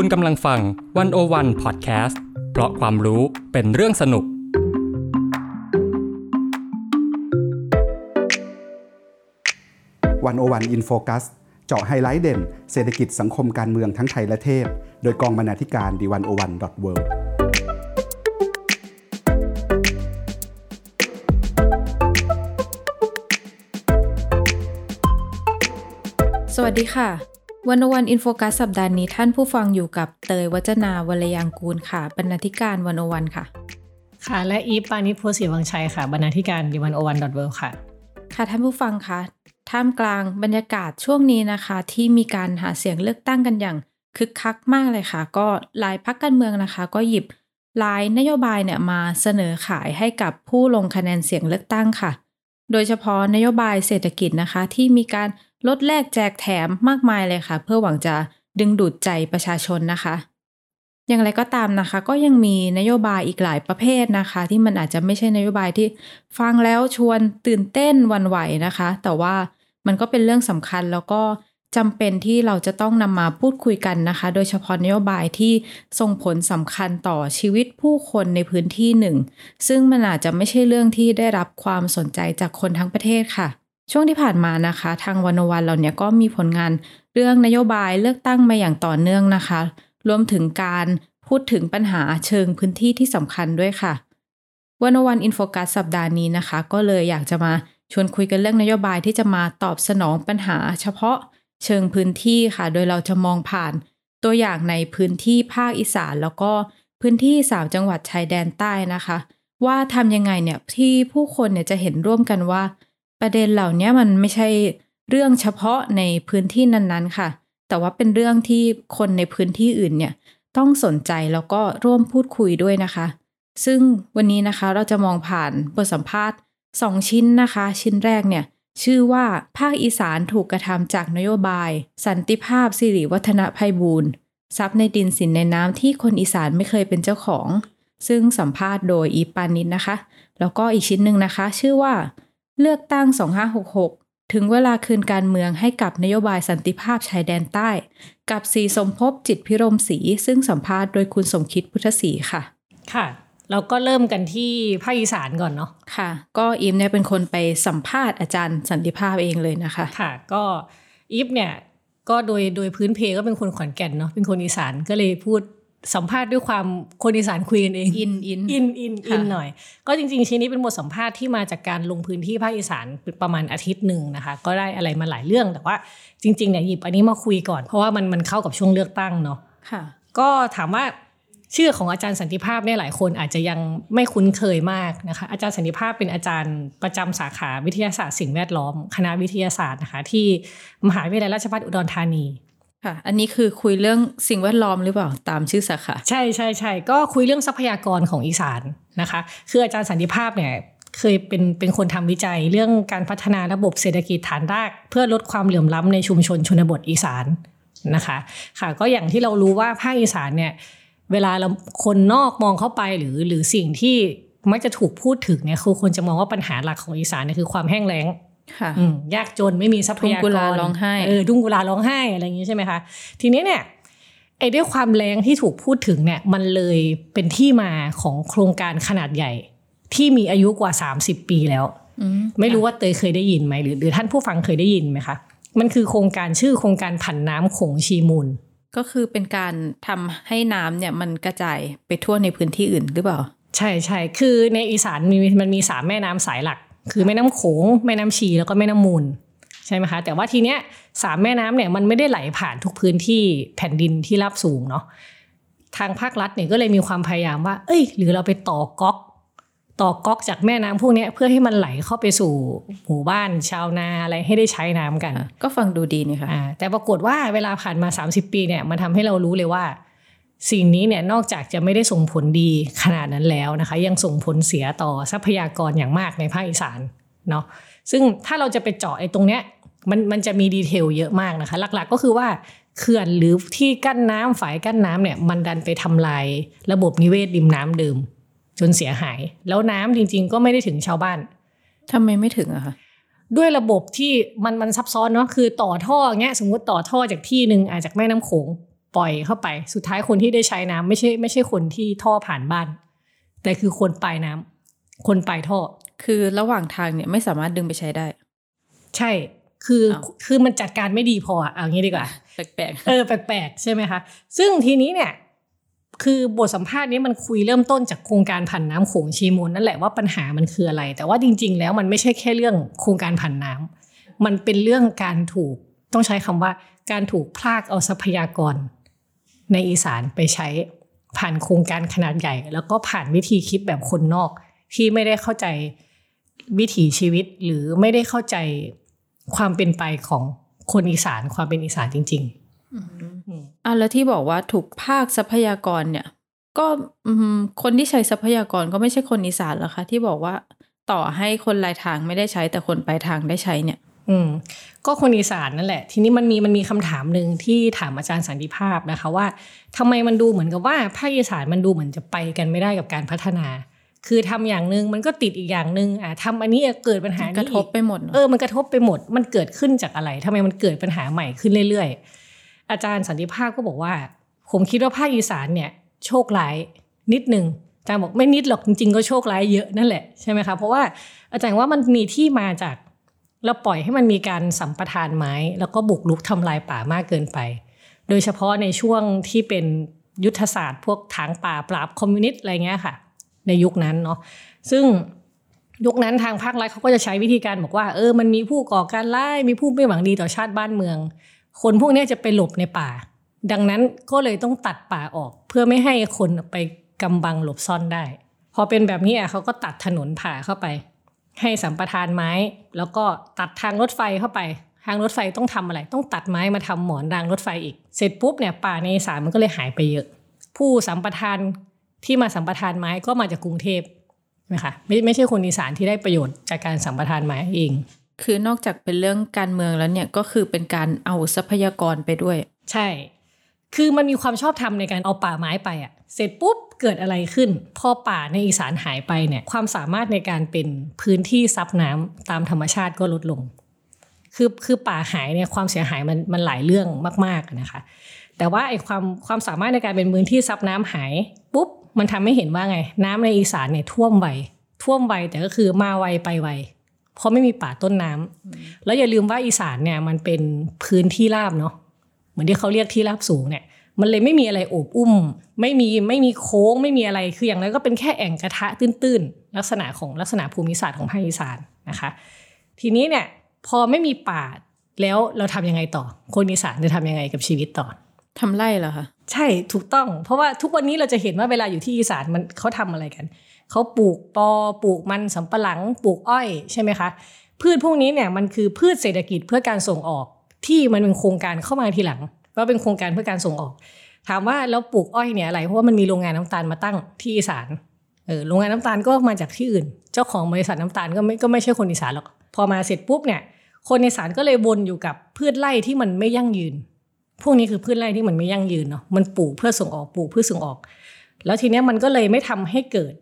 คุณกำลังฟัง One O One พอดแคสต์เพราะความรู้เป็นเรื่องสนุก One O One In Focus เจาะไฮไลท์เด่น เศรษฐกิจสังคมการเมืองทั้งไทยและเทศโดยกองบรรณาธิการ The One O One dot worสวัสดีค่ะ One O One In Focus สัปดาห์นี้ท่านผู้ฟังอยู่กับเตยวจนาวรรลยางกูรค่ะ บรรณาธิการ One O One ค่ะ ค่ะ และอีฟปาณิส โพธิ์ศรีวังชัยค่ะ บรรณาธิการ The One O One dot wor ค่ะ ค่ะท่านผู้ฟังคะท่ามกลางบรรยากาศช่วงนี้นะคะ ที่มีการหาเสียงเลือกตั้งกันอย่างคึกคักมากเลยค่ะ ก็หลายพรรคการเมืองนะคะ ก็หยิบหลายนโยบายเนี่ยมาเสนอขายให้กับผู้ลงคะแนนเสียงเลือกตั้งค่ะ โดยเฉพาะนโยบายเศรษฐกิจนะคะที่มีการ ลดแลกแจกแถมมากมายเลยค่ะ เพื่อหวังจะดึงดูดใจประชาชนนะคะ อย่างไรก็ตามนะคะ ก็ยังมีนโยบายอีกหลายประเภทนะคะ ที่มันอาจจะไม่ใช่นโยบายที่ฟังแล้วชวนตื่นเต้นวันไหวนะคะ แต่ว่ามันก็เป็นเรื่องสำคัญแล้วก็จำเป็นที่เราจะต้องนำมาพูดคุยกันนะคะ โดยเฉพาะนโยบายที่ส่งผลสำคัญต่อชีวิตผู้คนในพื้นที่หนึ่ง ซึ่งมันอาจจะไม่ใช่เรื่องที่ได้รับความสนใจจากคนทั้งประเทศค่ะ ช่วงที่ผ่านมานะคะ ทางวันวันเราเนี่ยก็มีผลงานเรื่องนโยบายเลือกตั้งมาอย่างต่อเนื่องนะคะ รวมถึงการพูดถึงปัญหาเชิงพื้นที่ที่สำคัญด้วยค่ะวันวันอินโฟกัสสัปดาห์นี้นะคะ ก็เลยอยากจะมาชวนคุยกันเรื่องนโยบายที่จะมาตอบสนองปัญหา เฉพาะเชิงพื้นที่ค่ะ โดยเราจะมองผ่านตัวอย่างในพื้นที่ภาคอีสานแล้วก็พื้นที่สามจังหวัดชายแดนใต้นะคะ ว่าทำยังไงเนี่ยที่ผู้คนเนี่ยจะเห็นร่วมกันว่า ประเด็นเหล่านี้มันไม่ใช่เรื่องเฉพาะในพื้นที่นั้นๆค่ะ แต่ว่าเป็นเรื่องที่คนในพื้นที่อื่นเนี่ยต้องสนใจแล้วก็ร่วมพูดคุยด้วยนะคะ ซึ่งวันนี้นะคะเราจะมองผ่านบทสัมภาษณ์ 2 ชิ้นนะคะ ชิ้นแรกเนี่ยชื่อว่าภาคอีสานถูกกระทำจากนโยบาย สันติภาพสิริวัฒนภัยบูรณ์ทรัพย์ในดินสินในน้ำที่คนอีสานไม่เคยเป็นเจ้าของ ซึ่งสัมภาษณ์โดยอีปานิดนะคะ แล้วก็อีกชิ้นหนึ่งนะคะ ชื่อว่า เลือกตั้ง 2566 ถึงเวลาคืนการเมืองให้กับนโยบายสันติภาพชายแดนใต้ กับสีสมภพจิตพิรมศรีซึ่งสัมภาษณ์โดยคุณสมคิดพุทธศรีค่ะ ค่ะเราก็เริ่มกันที่ภาคอีสานก่อนเนาะค่ะ ก็อีฟเนี่ยเป็นคนไปสัมภาษณ์อาจารย์สันติภาพเองเลยนะคะ ค่ะ ก็อีฟเนี่ยก็โดยโดยพื้นเพก็เป็นคนขอนแก่นเนาะเป็นคนอีสานก็เลยพูด สัมภาษณ์ด้วยความคนอีสานคุยกันเองอินอินอินอินอินหน่อย ก็จริง ๆ ชิ้นนี้เป็นบทสัมภาษณ์ที่มาจากการลงพื้นที่ภาคอีสานประมาณอาทิตย์หนึ่งนะคะ ก็ได้อะไรมาหลายเรื่องแต่ว่าจริงๆเนี่ยหยิบอันนี้มาคุยก่อนเพราะว่ามันมันเข้ากับช่วงเลือกตั้งเนาะค่ะ ก็ถามว่าชื่อของอาจารย์สันติภาพเนี่ยหลายคนอาจจะยังไม่คุ้นเคยมากนะคะ อาจารย์สันติภาพเป็นอาจารย์ประจำสาขาวิทยาศาสตร์สิ่งแวดล้อม คณะวิทยาศาสตร์นะคะที่มหาวิทยาลัยราชภัฏอุดรธานี ค่ะ อันนี้คือคุยเรื่องสิ่งแวดล้อมหรือเปล่าตามชื่อสาขาใช่ใช่ใช่ก็คุยเรื่องทรัพยากรของอีสานนะคะ คืออาจารย์สันติภาพเนี่ยเคยเป็นเป็นคนทำวิจัยเรื่องการพัฒนาระบบเศรษฐกิจฐานราก เพื่อลดความเหลื่อมล้ำในชุมชนชนบทอีสานนะคะ ค่ะก็อย่างที่เรารู้ว่าภาคอีสานเนี่ยเวลาเราคนนอกมองเข้าไปหรือหรือสิ่งที่มักจะถูกพูดถึงเนี่ยคือคนจะมองว่าปัญหาหลักของอีสานเนี่ยคือความแห้งแล้งค่ะอืม ยากจนไม่มีทรัพยากทุ่งกุรลาร้องไห้เออดุ้งกุลาร้องไห้อะไรอย่างนี้ใช่ไหมคะทีนี้เนี่ยไอ้ด้วยความแรงที่ถูกพูดถึงเนี่ยมันเลยเป็นที่มาของโครงการขนาดใหญ่ ที่มีอายุกว่า 30 ปีแล้วอืมไม่รู้ว่าเตยเคยได้ยินไหมหรือหรือท่านผู้ฟังเคยได้ยินไหมคะมันคือโครงการชื่อโครงการผันน้ำโขงชีมูล ก็คือเป็นการทำให้น้ำเนี่ยมันกระจายไปทั่วในพื้นที่อื่นหรือเปล่า ใช่ใช่คือในอีสานมีมันมีสามแม่น้ำสายหลัก คือแม่น้ำโขงแม่น้ำชีแล้วก็แม่น้ำมูลใช่ไหมคะแต่ว่าทีเนี้ยสามแม่น้ำเนี่ยมันไม่ได้ไหลผ่านทุกพื้นที่แผ่นดินที่ราบสูงเนาะทางภาครัฐเนี่ยก็เลยมีความพยายามว่า เอ้ย หรือเราไปต่อก๊อก ต่อก๊อกจากแม่น้ำพวกเนี้ยเพื่อให้มันไหลเข้าไปสู่หมู่บ้านชาวนาอะไรให้ได้ใช้น้ำกัน ก็ฟังดูดีนี่ค่ะอ่าแต่ปรากฏว่าเวลาผ่านมา 30 ปีเนี่ยมันทำให้เรารู้เลยว่า สิ่งนี้เนี่ยนอกจากจะไม่ได้ส่งผลดีขนาดนั้นแล้วนะคะ ยังส่งผลเสียต่อทรัพยากรอย่างมากในภาคอีสานเนาะซึ่งถ้าเราจะไปเจาะไอ้ตรงเนี้ยมันมันจะมีดีเทลเยอะมากนะคะ หลักๆก็คือว่าเขื่อนหรือที่กั้นน้ำฝายกั้นน้ำเนี่ยมันดันไปทำลายระบบนิเวศริมน้ำเดิม จนเสียหาย แล้วน้ำจริง ๆ ก็ไม่ได้ถึงชาวบ้านทำไมไม่ถึงอะคะด้วยระบบที่มันมันซับซ้อนเนาะคือต่อท่อเงี้ยสมมติต่อท่อจากที่หนึ่งอาจจากแม่น้ำโขง ปล่อยเข้าไป สุดท้ายคนที่ได้ใช้น้ำไม่ใช่ไม่ใช่คนที่ท่อผ่านบ้าน แต่คือคนปลายน้ำคนปลายท่อ คือระหว่างทางเนี่ยไม่สามารถดึงไปใช้ได้ ใช่ คืออ้าวคือมันจัดการไม่ดีพออะเอางี้ดีกว่า แปลกเออแปลกๆใช่ไหมคะ ซึ่งทีนี้เนี่ยคือบทสัมภาษณ์นี้มันคุยเริ่มต้นจากโครงการผันน้ำโขงชีมูลนั่นแหละว่าปัญหามันคืออะไร แต่ว่าจริง ๆ แล้วมันไม่ใช่แค่เรื่องโครงการผันน้ำมันเป็นเรื่องการถูกต้องใช้คำว่าการถูกพลากเอาทรัพยากร ในอีสานไปใช้ผ่านโครงการขนาดใหญ่ แล้วก็ผ่านวิธีคิดแบบคนนอกที่ไม่ได้เข้าใจวิถีชีวิตหรือไม่ได้เข้าใจความเป็นไปของคนอีสานความเป็นอีสานจริงๆอะแล้วที่บอกว่าถูกภาคทรัพยากรเนี่ย ก็คนที่ใช้ทรัพยากรก็ไม่ใช่คนอีสานหรอคะที่บอกว่าต่อให้คนรายทางไม่ได้ใช้แต่คนปลายทางได้ใช้เนี่ย อืมก็คนอีสานนั่นแหละ ทีนี้มันมีมันมีคำถามหนึ่งที่ถามอาจารย์สันติภาพนะคะว่าทำไมมันดูเหมือนกับว่าภาคอีสานมันดูเหมือนจะไปกันไม่ได้กับการพัฒนา คือทำอย่างหนึ่งมันก็ติดอีกอย่างหนึ่งอะทำอันนี้เกิดปัญหานี้กระทบไปหมดเนอะเออมันกระทบไปหมด มันเกิดขึ้นจากอะไรทำไมมันเกิดปัญหาใหม่ขึ้นเรื่อยๆ อาจารย์สันติภาพก็บอกว่า ผมคิดว่าภาคอีสานเนี่ยโชคร้ายนิดนึงอาจารย์บอกไม่นิดหรอกจริงๆก็โชคร้ายเยอะนั่นแหละใช่ไหมคะเพราะว่าอาจารย์ว่ามันมีที่มาจาก เราปล่อยให้มันมีการสัมปทานไม้ แล้วก็บุกรุกทำลายป่ามากเกินไป โดยเฉพาะในช่วงที่เป็นยุทธศาสตร์พวกถางป่าปราบคอมมิวนิสต์อะไรเงี้ยค่ะ ในยุคนั้นเนาะซึ่งยุคนั้นทางภาครัฐเขาก็จะใช้วิธีการบอกว่าเออมันมีผู้ก่อการร้ายมีผู้ไม่หวังดีต่อชาติบ้านเมือง คนพวกนี้จะไปหลบในป่า ดังนั้นก็เลยต้องตัดป่าออก เพื่อไม่ให้คนไปกำบังหลบซ่อนได้ พอเป็นแบบนี้อะเขาก็ตัดถนนผ่าเข้าไป ให้สัมปทานไม้ แล้วก็ตัดทางรถไฟเข้าไป ทางรถไฟต้องทำอะไร ต้องตัดไม้มาทำหมอนรางรถไฟอีก เสร็จปุ๊บเนี่ยป่าในอีสานมันก็เลยหายไปเยอะ ผู้สัมปทานที่มาสัมปทานไม้ก็มาจากกรุงเทพนะคะไม่ไม่ใช่คนอีสานที่ได้ประโยชน์จากการสัมปทานไม้เอง คือนอกจากเป็นเรื่องการเมืองแล้วเนี่ยก็คือเป็นการเอาทรัพยากรไปด้วย ใช่ คือมันมีความชอบธรรมในการเอาป่าไม้ไปอะ เสร็จปุ๊บเกิดอะไรขึ้น พอป่าในอีสานหายไปเนี่ยความสามารถในการเป็นพื้นที่ซับน้ำตามธรรมชาติก็ลดลง คือคือป่าหายเนี่ยความเสียหายมันมันหลายเรื่องมากๆนะคะ แต่ว่าไอ้ความความสามารถในการเป็นพื้นที่ซับน้ำหายปุ๊บมันทำให้เห็นว่าไง น้ำในอีสานเนี่ยท่วมไวท่วมไวแต่ก็คือมาไวไปไวเพราะไม่มีป่าต้นน้ำแล้วอย่าลืมว่าอีสานเนี่ยมันเป็นพื้นที่ราบเนาะเหมือนที่เขาเรียกที่ราบสูงเนี่ย มันเลยไม่มีอะไรโอบอุ้ม ไม่มีไม่มีโค้งไม่มีอะไรคืออย่างนั้นก็เป็นแค่แอ่งกระทะตื้นๆ ลักษณะของลักษณะภูมิศาสตร์ของภาคอีสานนะคะ ทีนี้เนี่ยพอไม่มีป่าแล้วเราทำยังไงต่อ คนอีสานจะทำยังไงกับชีวิตต่อทำไร่เหรอคะใช่ถูกต้อง เพราะว่าทุกวันนี้เราจะเห็นว่าเวลาอยู่ที่อีสานมันเขาทำอะไรกันเขาปลูกปอปลูกมันสำปะหลังปลูกอ้อยใช่ไหมคะพืชพวกนี้เนี่ยมันคือพืชเศรษฐกิจเพื่อการส่งออกที่มันเป็นโครงการเข้ามาทีหลัง ว่าเป็นโครงการเพื่อการส่งออก ถามว่าแล้วปลูกอ้อยเนี่ยอะไรเพราะว่ามันมีโรงงานน้ำตาลมาตั้งที่อีสานเออโรงงานน้ำตาลก็มาจากที่อื่น เจ้าของบริษัทน้ำตาลก็ไม่ก็ไม่ใช่คนอีสานหรอกพอมาเสร็จปุ๊บเนี่ยคนอีสานก็เลยวนอยู่กับพืชไร่ที่มันไม่ยั่งยืน พวกนี้คือพืชไร่ที่มันไม่ยั่งยืนเนาะมันปลูกเพื่อส่งออกปลูกเพื่อส่งออก แล้วทีเนี้ยมันก็เลยไม่ทำให้เกิด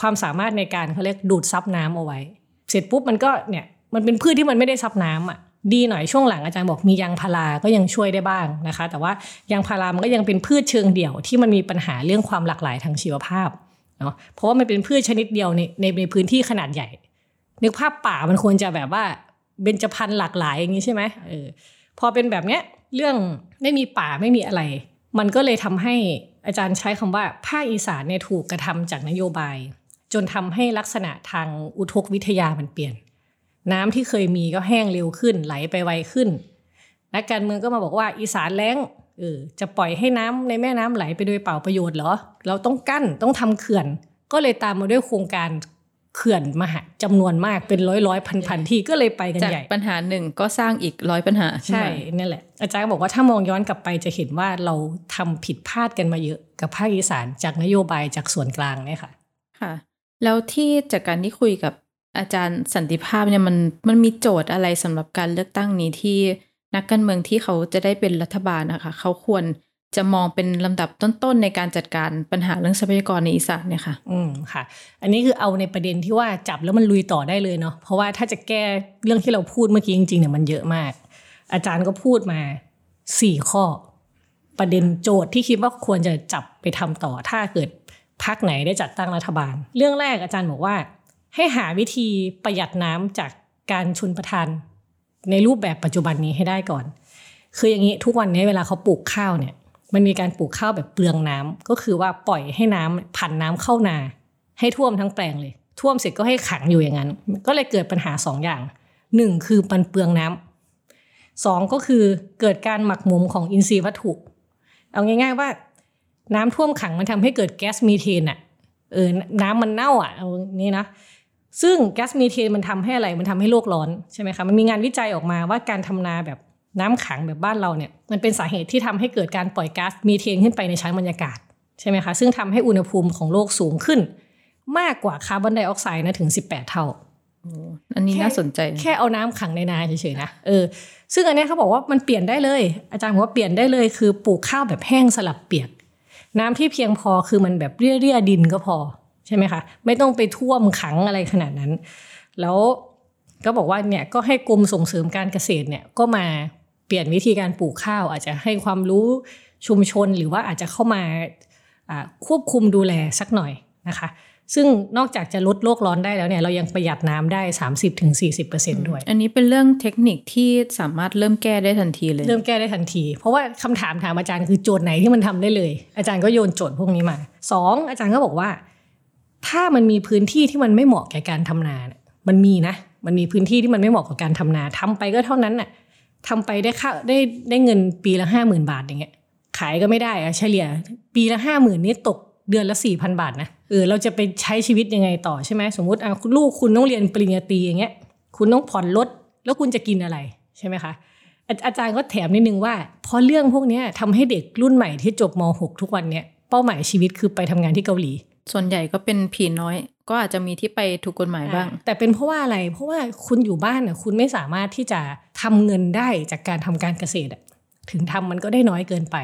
ความสามารถในการเขาเรียกดูดซับน้ำเอาไว้ เสร็จปุ๊บมันก็เนี่ยมันเป็นพืชที่มันไม่ได้ซับน้ำอะ ดีหน่อยช่วงหลังอาจารย์บอกมียางพาราก็ยังช่วยได้บ้างนะคะ แต่ว่ายางพารามันก็ยังเป็นพืชเชิงเดี่ยวที่มันมีปัญหาเรื่องความหลากหลายทางชีวภาพเนาะเพราะว่ามันเป็นพืชชนิดเดียวในในในพื้นที่ขนาดใหญ่ นึกภาพป่ามันควรจะแบบว่าเบญจพรรณหลากหลายอย่างนี้ใช่ไหมเออพอเป็นแบบเนี้ยเรื่องไม่มีป่าไม่มีอะไร มันก็เลยทำให้อาจารย์ใช้คำว่าภาคอีสานเนี่ยถูกกระทำจากนโยบาย จนทำให้ลักษณะทางอุทกวิทยามันเปลี่ยน น้ำที่เคยมีก็แห้งเร็วขึ้น ไหลไปไวขึ้น นักการเมืองก็มาบอกว่าอีสานแล้งเออจะปล่อยให้น้ำในแม่น้ำไหลไปโดยเปล่าประโยชน์เหรอ เราต้องกั้นต้องทำเขื่อน ก็เลยตามมาด้วยโครงการเขื่อนมหาจำนวนมากเป็นร้อยร้อยพันพันที่ก็เลยไปกันจากใหญ่ปัญหาหนึ่งก็สร้างอีกร้อยปัญหาใช่ไหมนั่นแหละ อาจารย์ก็บอกว่าถ้ามองย้อนกลับไปจะเห็นว่าเราทำผิดพลาดกันมาเยอะกับภาคอีสานจากนโยบายจากส่วนกลางเนี่ยค่ะ ค่ะ แล้วที่จากการที่คุยกับ อาจารย์สันติภาพเนี่ยมันมันมีโจทย์อะไรสำหรับการเลือกตั้งนี้ที่นักการเมืองที่เขาจะได้เป็นรัฐบาลนะคะเขาควรจะมองเป็นลำดับต้นๆในการจัดการปัญหาเรื่องทรัพยากรในอีสานเนี่ยค่ะ อืมค่ะ อันนี้คือเอาในประเด็นที่ว่าจับแล้วมันลุยต่อได้เลยเนาะ เพราะว่าถ้าจะแก้เรื่องที่เราพูดเมื่อกี้จริงๆเนี่ยมันเยอะมาก อาจารย์ก็พูดมาสี่ข้อ ประเด็นโจทย์ที่คิดว่าควรจะจับไปทำต่อ ถ้าเกิดพักไหนได้จัดตั้งรัฐบาล เรื่องแรกอาจารย์บอกว่า ให้หาวิธีประหยัดน้ำจากการชุนประทาน ในรูปแบบปัจจุบันนี้ให้ได้ก่อน คืออย่างนี้ทุกวันนี้เวลาเขาปลูกข้าวเนี่ย มันมีการปลูกข้าวแบบเปลืองน้ำก็คือว่าปล่อยให้น้ำผ่านน้ำเข้านา ให้ท่วมทั้งแปลงเลย ท่วมเสร็จก็ให้ขังอยู่อย่างนั้น ก็เลยเกิดปัญหาสองอย่างหนึ่งคือมันเปลืองน้ำสองก็คือเกิดการหมักหมมของอินทรีย์วัตถุ เอาง่าย ๆว่า น้ำท่วมขังมันทำให้เกิดแก๊สมีเทนอะเออน้ำมันเน่าอะเอานี้นะ ซึ่งแก๊สมีเทนมันทำให้อะไรมันทำให้โลกร้อนใช่ไหมคะมันมีงานวิจัยออกมาว่าการทำนาแบบน้ำขังแบบบ้านเราเนี่ยมันเป็นสาเหตุที่ทำให้เกิดการปล่อยก๊าซมีเทนขึ้นไปในชั้นบรรยากาศใช่ไหมคะซึ่งทำให้อุณหภูมิของโลกสูงขึ้น มากกว่าคาร์บอนไดออกไซด์นะถึง 18 เท่าอันนี้น่าสนใจ แค่เอาน้ำขังในนาเฉยๆนะเออซึ่งอันเนี้ยเขาบอกว่ามันเปลี่ยนได้เลย อาจารย์บอกว่าเปลี่ยนได้เลยคือปลูกข้าวแบบแห้งสลับเปียก น้ำที่เพียงพอคือมันแบบเรี่ยๆดินก็พอ ใช่ไหมคะไม่ต้องไปท่วมขังอะไรขนาดนั้น แล้วก็บอกว่าเนี่ยก็ให้กรมส่งเสริมการเกษตรเนี่ยก็มาเปลี่ยนวิธีการปลูกข้าว อาจจะให้ความรู้ชุมชนหรือว่าอาจจะเข้ามาควบคุมดูแลสักหน่อยนะคะ ซึ่งนอกจากจะลดโลกร้อนได้แล้วเนี่ยเรายังประหยัดน้ำได้ 30-40%ด้วย อันนี้เป็นเรื่องเทคนิคที่สามารถเริ่มแก้ได้ทันทีเลย เริ่มแก้ได้ทันที เพราะว่าคำถามถามอาจารย์คือโจทย์ไหนที่มันทำได้เลย อาจารย์ก็โยนโจทย์พวกนี้มาสองอาจารย์ก็บอกว่า ถ้ามันมีพื้นที่ที่มันไม่เหมาะแก่การทำนาเนี่ยมันมีนะ มันมีพื้นที่ที่มันไม่เหมาะกับการทำนาทำไปก็เท่านั้นน่ะทำไปได้ค่าได้ได้เงินปีละห้าหมื่นบาทอย่างเงี้ย ขายก็ไม่ได้อะเฉลี่ย ปีละห้าหมื่นนี่ตกเดือนละสี่พันบาทนะเออเราจะไปใช้ชีวิตยังไงต่อใช่ไหมสมมติอะลูกคุณต้องเรียนปริญญาตรีอย่างเงี้ย คุณต้องผ่อนรถแล้วคุณจะกินอะไรใช่ไหมคะอาอาจารย์ก็แถมนิดนึงว่าเพราะเรื่องพวกนี้ทำให้เด็กรุ่นใหม่ที่จบม .6 ทุกวันเนี้ยเป้าหมายชีวิตคือไปทำงานที่เกาหลี ส่วนใหญ่ก็เป็นผีน้อย ก็อาจจะมีที่ไปถูกกฎหมายบ้าง แต่เป็นเพราะว่าอะไรเพราะว่าคุณอยู่บ้านอะคุณไม่สามารถที่จะทำเงินได้จากการทำการเกษตรอะถึงทำมันก็ได้น้อยเกินไป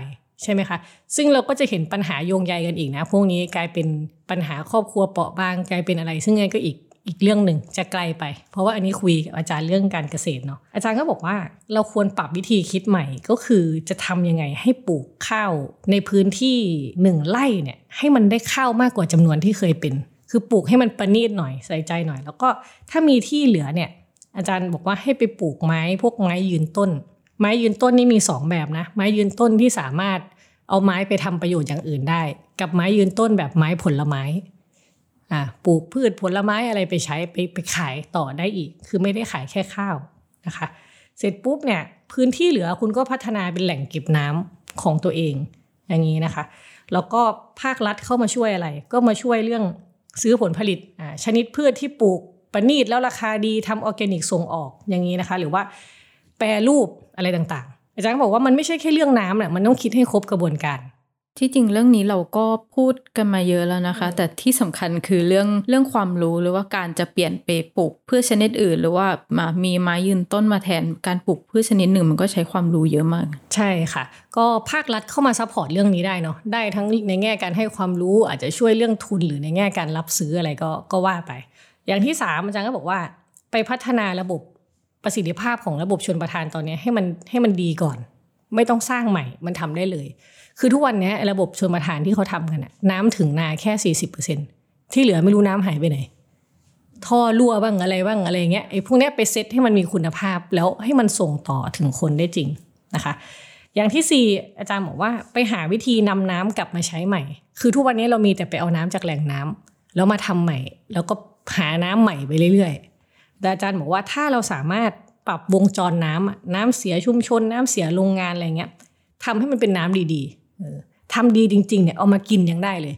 ใช่ไหมคะซึ่งเราก็จะเห็นปัญหาโยงใยกันอีกนะ พวกนี้กลายเป็นปัญหาครอบครัวเปราะบางกลายเป็นอะไร ซึ่งไงก็อีก อีกเรื่องหนึ่งจะไกลไป เพราะว่าอันนี้คุยกับอาจารย์เรื่องการเกษตรเนาะอาจารย์ก็บอกว่าเราควรปรับวิธีคิดใหม่ก็คือจะทำยังไงให้ปลูกข้าวในพื้นที่หนึ่งไร่เนี่ยให้มันได้ข้าวมากกว่าจำนวนที่เคยเป็น คือปลูกให้มันประณีตหน่อยใส่ใจหน่อย แล้วก็ถ้ามีที่เหลือเนี่ยอาจารย์บอกว่าให้ไปปลูกไม้พวกไม้ยืนต้น ไม้ยืนต้นนี่มี 2 แบบนะ ไม้ยืนต้นที่สามารถเอาไม้ไปทำประโยชน์อย่างอื่นได้ กับไม้ยืนต้นแบบไม้ผลไม้ ปลูกพืชผลไม้อะไรไปใช้ไปไปขายต่อได้อีก คือไม่ได้ขายแค่ข้าวนะคะ เสร็จปุ๊บเนี่ยพื้นที่เหลือคุณก็พัฒนาเป็นแหล่งเก็บน้ำของตัวเองอย่างนี้นะคะ แล้วก็ภาครัฐเข้ามาช่วยอะไร ก็มาช่วยเรื่องซื้อผลผลิตชนิดพืชที่ปลูกประณีตแล้วราคาดีทำออร์แกนิกส่งออกอย่างนี้นะคะ หรือว่าแปรรูปอะไรต่างๆ อาจารย์บอกว่ามันไม่ใช่แค่เรื่องน้ำน่ะมันต้องคิดให้ครบกระบวนการ ที่จริงเรื่องนี้เราก็พูดกันมาเยอะแล้วนะคะ แต่ที่สำคัญคือเรื่องเรื่องความรู้หรือว่าการจะเปลี่ยนไปปลูกพืชชนิดอื่น หรือว่ามามีไม้ยืนต้นมาแทนการปลูกพืชชนิดหนึ่งมันก็ใช้ความรู้เยอะมาก ใช่ค่ะ ก็ภาครัฐเข้ามา support เรื่องนี้ได้เนาะได้ทั้งในแง่การให้ความรู้อาจจะช่วยเรื่องทุนหรือในแง่การรับซื้ออะไรก็ก็ว่าไป อย่างที่สามอาจารย์ก็บอกว่า ไปพัฒนาระบบประสิทธิภาพของระบบชลประทานตอนนี้ให้มันให้มันดีก่อน ไม่ต้องสร้างใหม่มันทำได้เลย คือทุกวันนี้ระบบชลประทานที่เขาทำกันน้ำถึงนาแค่สี่สิบเปอร์เซ็นที่เหลือไม่รู้น้ำหายไปไหน ท่อรั่วบ้างอะไรบ้างอะไรเงี้ยไอ้พวกนี้ไปเซตให้มันมีคุณภาพแล้วให้มันส่งต่อถึงคนได้จริงนะคะ อย่างที่สี่อาจารย์บอกว่าไปหาวิธีนำน้ำกลับมาใช้ใหม่ คือทุกวันนี้เรามีแต่ไปเอาน้ำจากแหล่งน้ำแล้วมาทำใหม่ แล้วก็หาน้ำใหม่ไปเรื่อยๆแต่อาจารย์บอกว่าถ้าเราสามารถปรับวงจรน้ำอะน้ำเสียชุมชนน้ำเสียโรงงานอะไรเงี้ยทำให้มันเป็นน้ำดีๆ ทำดีจริงๆเนี่ยเอามากินยังได้เลย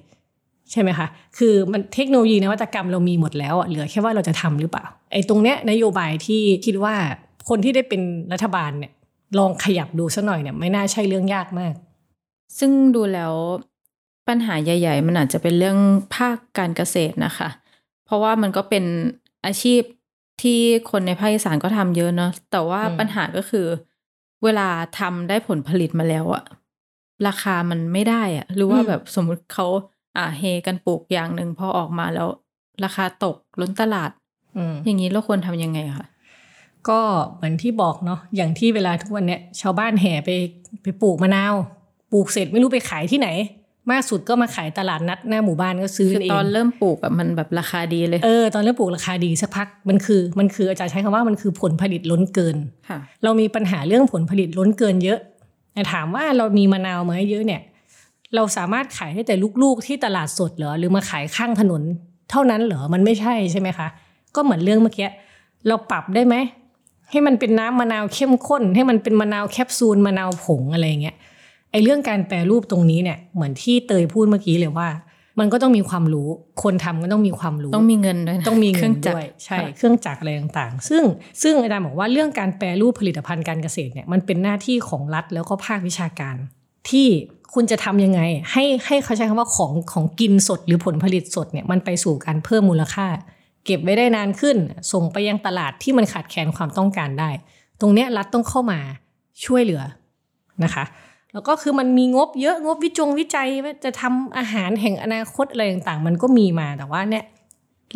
ใช่ไหมคะ คือมันเทคโนโลยีนวัตกรรมเรามีหมดแล้วเหลือแค่ว่าเราจะทำหรือเปล่าไอ้ตรงเนี้ยนโยบายที่คิดว่าคนที่ได้เป็นรัฐบาลเนี่ยลองขยับดูสัหน่อยเนี่ยไม่น่าใช่เรื่องยากมาก ซึ่งดูแล้วปัญหาใหญ่ ๆ มันอาจจะเป็นเรื่องภาคการเกษตรนะคะ เพราะว่ามันก็เป็นอาชีพที่คนในภาคอีสานก็ทำเยอะเนาะแต่ว่าปัญหาก็คือ เวลาทำได้ผลผลิตมาแล้วอะ ราคามันไม่ได้อะหรือว่าแบบสมมุติเขาอ่าเฮกันปลูกอย่างหนึ่งพอออกมาแล้ว ราคาตกล้นตลาดอืมอย่างนี้เราควรทำยังไงคะก็เหมือนที่บอกเนาะอย่างที่เวลาทุกวันเนี้ยชาวบ้านแห่ไปไปปลูกมะนาวปปลูกเสร็จไม่รู้ไปขายที่ไหน มากสุดก็มาขายตลาดนัดหน้าหมู่บ้านก็ซื้อคือเองตอนเริ่มปลูกอะมันแบบราคาดีเลยเออตอนเริ่มปลูกราคาดีสักพักมันคือมันคืออาจารย์ใช้คำว่ามันคือผลผลิตล้นเกินค่ะเรามีปัญหาเรื่องผลผลิตล้นเกินเยอะแต่ ถามว่าเรามีมะนาวมาให้เยอะเนี่ย เราสามารถขายได้แต่ลูกๆที่ตลาดสดเหรอหรือมาขายข้างถนน เท่านั้นเหรอมันไม่ใช่ใช่ไหมคะ ก็เหมือนเรื่องเมื่อกี้เราปรับได้ไหมให้มันเป็นน้ำมะนาวเข้มข้น ให้มันเป็นมะนาวแคปซูลมะนาวผงอะไรเงี้ยไอเรื่องการแปรรูปตรงนี้เนี่ยเหมือนที่เตยพูดเมื่อกี้เลยว่า มันก็ต้องมีความรู้ คนทำก็ต้องมีความรู้ ต้องมีเงินด้วยนะต้องมีเคเงิรื่นองจักด้รวยใช่ค่ะเครื่องจักรอะไรต่างๆ ซึ่งซึ่งอาจารย์บอกว่าเรื่องการแปรรูปผลิตภัณฑ์การเกษตรเนี่ยมันเป็นหน้าที่ของรัฐแล้วก็ภาควิชาการ ที่คุณจะทำยังไง ให้ให้เขาใช้คำว่าของของกินสดหรือผลผลิตสดเนี่ยมันไปสู่การเพิ่มมูลค่า เก็บไว้ได้นานขึ้น ส่งไปยังตลาดที่มันขาดแคลนความต้องการได้ ตรงเนี้ยรัฐต้องเข้ามาช่วยเหลือนะคะ แล้วก็คือมันมีงบเยอะงบวิจงวิจัยว่าจะทำอาหารแห่งอนาคตอะไรต่างๆ มันก็มีมาแต่ว่าเนี่ย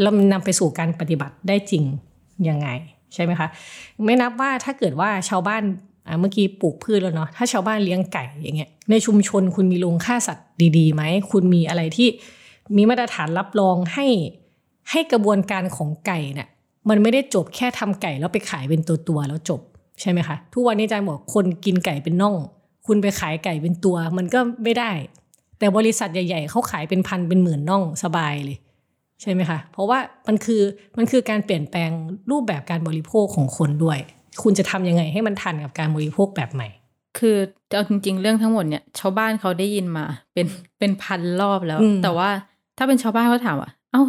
เรานำไปสู่การปฏิบัติได้จริงยังไงใช่ไหมคะ ไม่นับว่าถ้าเกิดว่าชาวบ้านเมื่อกี้ปลูกพืชแล้วเนาะถ้าชาวบ้านเลี้ยงไก่อย่างเงี้ยในชุมชนคุณมีโรงฆ่าสัตว์ดีๆไหมคุณมีอะไรที่มีมาตรฐานรับรองให้ให้กระบวนการของไก่เนี่ยมันไม่ได้จบแค่ทำไก่แล้วไปขายเป็นตัวตัวๆแล้วจบใช่ไหมคะทุกวันนี้อาจารย์บอกคนกินไก่เป็นน่อง คุณไปขายไก่เป็นตัวมันก็ไม่ได้ แต่บริษัทใหญ่ ๆเขาขายเป็นพันเป็นหมื่นน่องสบายเลย ใช่ไหมคะ เพราะว่ามันคือมันคือการเปลี่ยนแปลงรูปแบบการบริโภคของคนด้วย คุณจะทำยังไงให้มันทันกับการบริโภคแบบใหม่ คือเอาจริง ๆ เรื่องทั้งหมดเนี่ยชาวบ้านเขาได้ยินมาเป็นเป็นพันรอบแล้วอืมแต่ว่าถ้าเป็นชาวบ้านเขาถามว่า เอ้า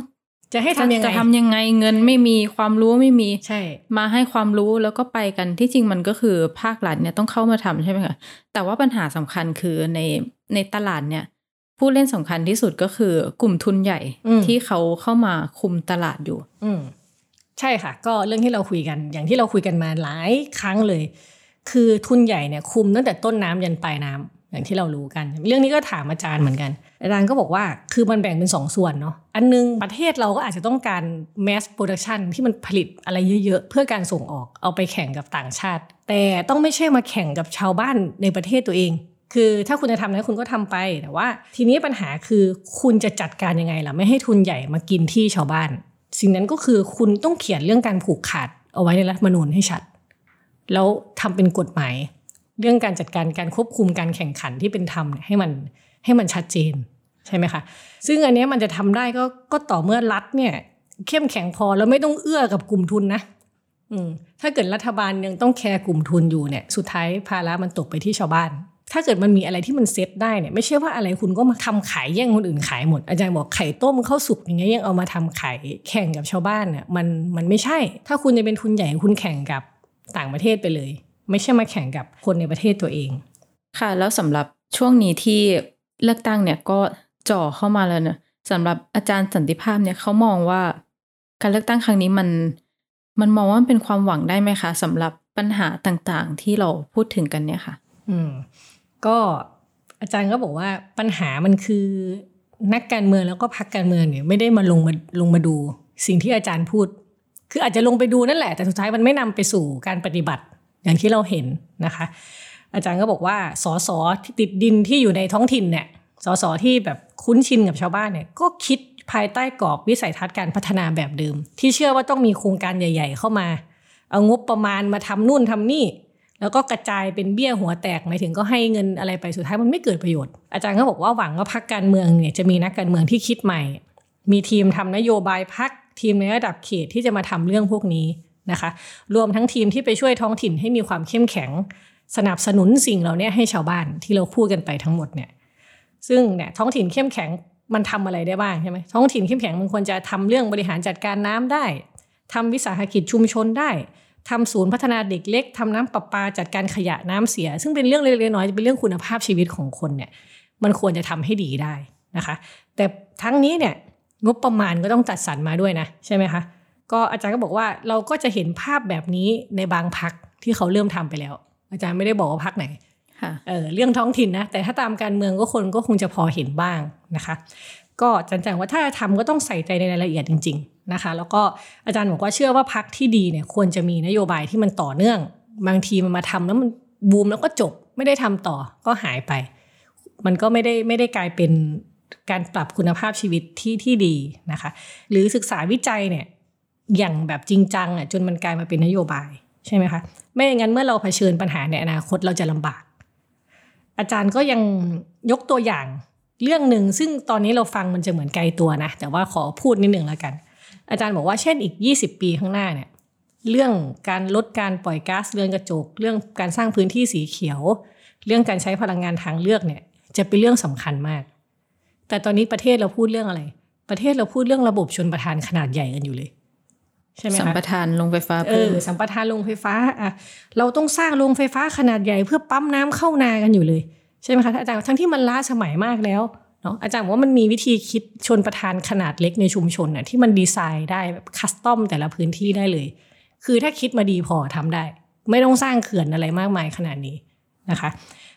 จะให้ทำยังไงจะทำยังไงเงินไม่มีความรู้ไม่มีใช่ มาให้ความรู้แล้วก็ไปกันที่จริงมันก็คือภาครัฐเนี่ยต้องเข้ามาทำใช่ไหมคะแต่ว่าปัญหาสำคัญคือในในตลาดเนี่ย ผู้เล่นสำคัญที่สุดก็คือกลุ่มทุนใหญ่อืมที่เขาเข้ามาคุมตลาดอยู่ อืมใช่ค่ะ ก็เรื่องที่เราคุยกัน อย่างที่เราคุยกันมาหลายครั้งเลย คือทุนใหญ่เนี่ยคุมตั้งแต่ต้นน้ำยันปลายน้ำอย่างที่เรารู้กัน เรื่องนี้ก็ถามอาจารย์เหมือนกัน อาจารย์ก็บอกว่าคือมันแบ่งเป็นสองส่วนเนาะอันนึงประเทศเราก็อาจจะต้องการ mass production ที่มันผลิตอะไรเยอะๆ เพื่อการส่งออกเอาไปแข่งกับต่างชาติ แต่ต้องไม่ใช่มาแข่งกับชาวบ้านในประเทศตัวเอง คือถ้าคุณจะทำนะคุณก็ทำไปแต่ว่า ทีนี้ปัญหาคือคุณจะจัดการยังไงล่ะไม่ให้ทุนใหญ่มากินที่ชาวบ้าน สิ่งนั้นก็คือคุณต้องเขียนเรื่องการผูกขาดเอาไว้ในรัฐมนูญให้ชัด แล้วทำเป็นกฎหมาย เรื่องการจัดการการควบคุมการแข่งขันที่เป็นธรรมให้มัน ให้มันชัดเจนใช่ไหมคะซึ่งอันนี้มันจะทำได้ก็ก็ต่อเมื่อรัฐเนี่ยเข้มแข็งพอแล้วไม่ต้องเอื้อกับกลุ่มทุนนะอืมถ้าเกิดรัฐบาลยังต้องแคร์กลุ่มทุนอยู่เนี่ยสุดท้ายภาระมันตกไปที่ชาวบ้าน ถ้าเกิดมันมีอะไรที่มันเซ็ตได้เนี่ยไม่ใช่ว่าอะไรคุณก็มาทำขายแย่งคนอื่นขายหมดอาจารย์บอกไข่ต้มข้าวสุกอย่างเงี้ยยังเอามาทำขายแข่งกับชาวบ้านเนี่ยมันมันไม่ใช่ ถ้าคุณจะเป็นทุนใหญ่คุณแข่งกับต่างประเทศไปเลย ไม่ใช่มาแข่งกับคนในประเทศตัวเอง ค่ะ แล้วสำหรับช่วงนี้ที่ เลือกตั้งเนี่ยก็จ่อเข้ามาแล้วเนอะสำหรับอาจารย์สันติภาพเนี่ยเขามองว่า การเลือกตั้งครั้งนี้มัน มันมองว่ามันเป็นความหวังได้ไหมคะสำหรับปัญหาต่างๆ ที่เราพูดถึงกันเนี่ยค่ะ อืม ก็อาจารย์ก็บอกว่าปัญหามันคือนักการเมืองแล้วก็พรรคการเมืองเนี่ยไม่ได้มาลงมาลงมาดู สิ่งที่อาจารย์พูด คืออาจจะลงไปดูนั่นแหละ แต่สุดท้ายมันไม่นำไปสู่การปฏิบัติอย่างที่เราเห็นนะคะ อาจารย์ก็บอกว่าสสที่ติดดินที่อยู่ในท้องถิ่นเนี่ยสสที่แบบคุ้นชินกับชาวบ้านเนี่ยก็คิดภายใต้กรอบวิสัยทัศน์การพัฒนาแบบเดิม ที่เชื่อว่าต้องมีโครงการใหญ่ ๆ เข้ามา เอางบประมาณมาทำนู่นทำนี่ แล้วก็กระจายเป็นเบี้ยหัวแตกหมายถึงก็ให้เงินอะไรไปสุดท้ายมันไม่เกิดประโยชน์ อาจารย์ก็บอกว่าหวังว่าพรรคการเมืองเนี่ยจะมีนักการเมืองที่คิดใหม่ มีทีมทำนโยบายพรรคทีมในระดับเขตที่จะมาทำเรื่องพวกนี้นะคะ รวมทั้งทีมที่ไปช่วยท้องถิ่นให้มีความเข้มแข็ง สนับสนุนสิ่งเหล่านี้ให้ชาวบ้านที่เราพูดกันไปทั้งหมดเนี่ย ซึ่งเนี่ยท้องถิ่นเข้มแข็งมันทำอะไรได้บ้างใช่ไหมท้องถิ่นเข้มแข็งมันควรจะทำเรื่องบริหารจัดการน้ำได้ทำวิสาหกิจชุมชนได้ทำศูนย์พัฒนาเด็กเล็กทำน้ำประปาจัดการขยะน้ำเสีย ซึ่งเป็นเรื่องเล็กๆน้อยๆเป็นเรื่องคุณภาพชีวิตของคนเนี่ย มันควรจะทำให้ดีได้นะคะ แต่ทั้งนี้เนี่ยงบประมาณก็ต้องจัดสรรมาด้วยนะใช่ไหมคะก็อาจารย์ก็บอกว่าเราก็จะเห็นภาพแบบนี้ในบางพักที่เขาเริ่มทำไปแล้ว อาจารย์ไม่ได้บอกว่าพักไหนค่ะเออเรื่องท้องถิ่นนะ แต่ถ้าตามการเมืองก็คนก็คงจะพอเห็นบ้างนะคะ ก็อาจารย์ว่าถ้าทำก็ต้องใส่ใจในรายละเอียดจริง ๆนะคะ แล้วก็อาจารย์บอกว่าเชื่อว่าพักที่ดีเนี่ยควรจะมีนโยบายที่มันต่อเนื่อง บางทีมันมาทำแล้วมันบูมแล้วก็จบไม่ได้ทำต่อก็หายไป มันก็ไม่ได้ไม่ได้กลายเป็นการปรับคุณภาพชีวิตที่ที่ดีนะคะ หรือศึกษาวิจัยเนี่ยอย่างแบบจริงจังอะจนมันกลายมาเป็นนโยบาย ใช่ไหมคะไม่อย่างนั้นเมื่อเราเผชิญปัญหาในอนาคตเราจะลำบาก อาจารย์ก็ยังยกตัวอย่างเรื่องหนึ่งซึ่งตอนนี้เราฟังมันจะเหมือนไกลตัวนะ แต่ว่าขอพูดนิดหนึ่งแล้วกัน อาจารย์บอกว่าเช่นอีก 20 ปีข้างหน้าเนี่ยเรื่องการลดการปล่อยก๊าซเรือนกระจก เรื่องการสร้างพื้นที่สีเขียว เรื่องการใช้พลังงานทางเลือกเนี่ยจะเป็นเรื่องสำคัญมาก แต่ตอนนี้ประเทศเราพูดเรื่องอะไร ประเทศเราพูดเรื่องระบบชนประทานขนาดใหญ่กันอยู่เลย ใช่ไหมคะสัมปทานลงไฟฟ้าเอเพิ่อมสัมปทานโรงไฟฟ้าอะเราต้องสร้างโรงไฟฟ้าขนาดใหญ่เพื่อปั๊มน้ำเข้านากันอยู่เลย ใช่ไหมคะอาจารย์ทั้งที่มันล้าสมัยมากแล้วเนาะอาจารย์บอกว่ามันมีวิธีคิดชนประทานขนาดเล็กในชุมชนน่ะที่มันดีไซน์ได้แบบคัสตอมแต่ละพื้นที่ได้เลย คือถ้าคิดมาดีพอทำได้ ไม่ต้องสร้างเขื่อนอะไรมากมายขนาดนี้นะคะ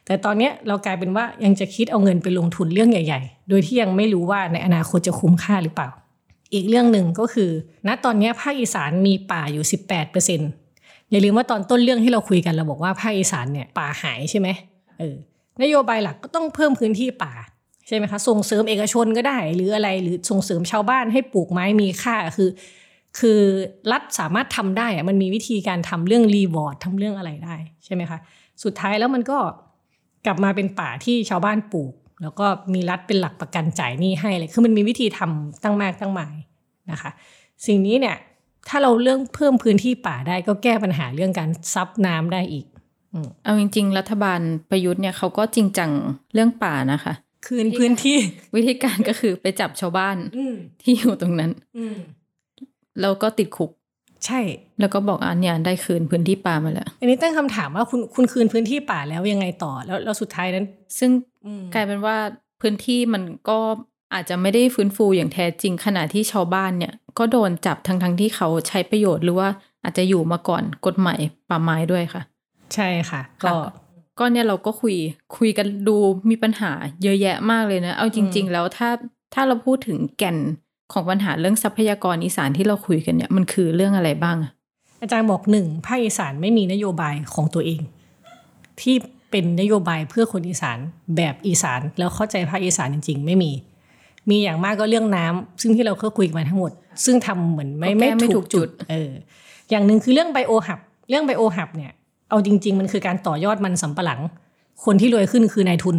แต่ตอนเนี้ยเรากลายเป็นว่ายังจะคิดเอาเงินไปลงทุนเรื่องใหญ่ ๆ โดยที่ยังไม่รู้ว่าในอนาคตจะคุ้มค่าหรือเปล่า อีกเรื่องหนึ่งก็คือ ณตอนนี้ภาคอีสานมีป่าอยู่ 18เปอร์เซ็นอย่าลืมว่าตอนต้นเรื่องที่เราคุยกันเราบอกว่าภาคอีสานเนี่ยป่าหายใช่ไหมเออนโยบายหลักก็ต้องเพิ่มพื้นที่ป่าใช่ไหมคะส่งเสริมเอกชนก็ได้ หรืออะไรหรือส่งเสริมชาวบ้านให้ปลูกไม้มีค่าคือ คือรัฐสามารถทำได้อะมันมีวิธีการทำเรื่องรีวอร์ดทำเรื่องอะไรได้ใช่ไหมคะสุดท้ายแล้วมันก็กลับมาเป็นป่าที่ชาวบ้านปลูก แล้วก็มีรัฐเป็นหลักประกันจ่ายหนี้ให้เลยคือมันมีวิธีทำตั้งมากตั้งหมายนะคะ สิ่งนี้เนี่ยถ้าเราเรื่องเพิ่มพื้นที่ป่าได้ก็แก้ปัญหาเรื่องการซับน้ำได้อีกเอาจริง ๆ รัฐบาลประยุทธ์เนี่ยเขาก็จริงจังเรื่องป่านะคะ คืนพื้นที่วิธีการก็คือไปจับชาวบ้านอืมที่อยู่ตรงนั้นอืมแล้วก็ติดคุก ใช่ แล้วก็บอกอันเนี่ยได้คืนพื้นที่ป่ามาแล้ว อันนี้ตั้งคำถามว่าคุณคุณคืนพื้นที่ป่าแล้วยังไงต่อแล้วแล้วสุดท้ายนั้น ซึ่งอืม กลายเป็นว่าพื้นที่มันก็อาจจะไม่ได้ฟื้นฟูอย่างแท้จริงขณะที่ชาวบ้านเนี่ย ก็โดนจับทั้งทั้งๆที่เขาใช้ประโยชน์หรือว่าอาจจะอยู่มาก่อนกฎหมายป่าไม้ด้วยค่ะ ใช่ค่ะ ก็ก็เนี่ยเราก็คุยคุยกันดูมีปัญหาเยอะแยะมากเลยนะ เอาจริง ๆ แล้วถ้าถ้าเราพูดถึงแก่นของปัญหาเรื่องทรัพยากรอีสานที่เราคุยกันเนี่ยมันคือเรื่องอะไรบ้างอะอาจารย์บอกหนึ่งภาคอีสานไม่มีนโยบายของตัวเอง ที่ เป็นนโยบายเพื่อคนอีสานแบบอีสาน แล้วเข้าใจภาคอีสานจริง ๆ ไม่มี มีอย่างมากก็เรื่องน้ำซึ่งที่เราเคยคุยกันมาทั้งหมด ซึ่งทำเหมือนไม่ก็แก้ไม่ถูกจุดเอออย่างหนึ่งคือเรื่องไบโอหับเรื่องไบโอหับเนี่ยเอาจริง ๆ มันคือการต่อยอดมันสำปะหลัง คนที่รวยขึ้นคือนายทุน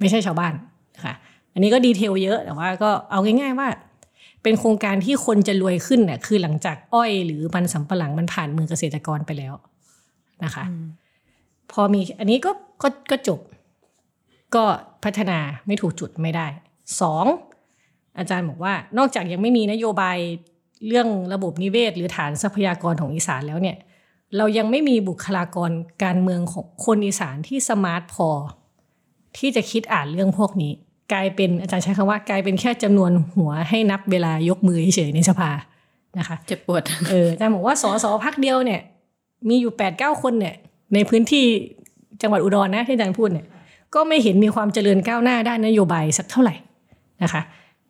ไม่ใช่ชาวบ้านนะคะอันนี้ก็ดีเทลเยอะแต่ว่าก็เอาง่าย ๆว่า เป็นโครงการที่คนจะรวยขึ้นเนี่ยคือหลังจากอ้อยหรือมันสำปะหลังมันผ่านมือเกษตรกรไปแล้วนะคะ พอมีอันนี้ก็ก็ก็จบ ก็พัฒนาไม่ถูกจุดไม่ได้สองอาจารย์บอกว่านอกจากยังไม่มีนโยบายเรื่องระบบนิเวศ หรือฐานทรัพยากรของอีสานแล้วเนี่ย เรายังไม่มีบุคลากรการเมืองของคนอีสานที่สมาร์ทพอ ที่จะคิดอ่านเรื่องพวกนี้ กลายเป็นอาจารย์ใช้คำว่ากลายเป็นแค่จำนวนหัวให้นับเวลายกมือเฉยๆในสภานะคะเจ็บปวดเอออาจารย์บอกว่าสอสอพักเดียวเนี่ย มีอยู่แปดเก้าคนเนี่ย ในพื้นที่จังหวัดอุดรนะที่อาจารย์พูดเนี่ยก็ไม่เห็นมีความเจริญก้าวหน้าด้านนโยบายสักเท่าไหร่นะคะ